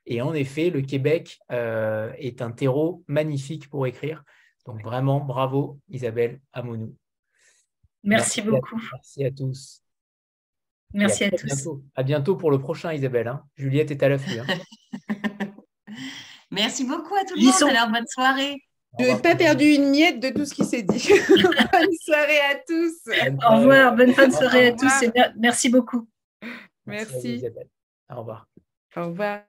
Et en effet, le Québec euh, est un terreau magnifique pour écrire. Donc vraiment, bravo Isabelle Amonou.
Merci, beaucoup.
merci à tous.
Merci à, tous.
À bientôt pour le prochain Isabelle. Hein. Juliette est à l'affût. Hein.
merci beaucoup à tout le monde. Alors bonne soirée.
Je n'ai pas perdu une miette de tout ce qui s'est dit. bonne soirée à tous.
Au revoir. Bonne fin de soirée à tous et merci beaucoup.
Merci.
Au revoir.
Au revoir.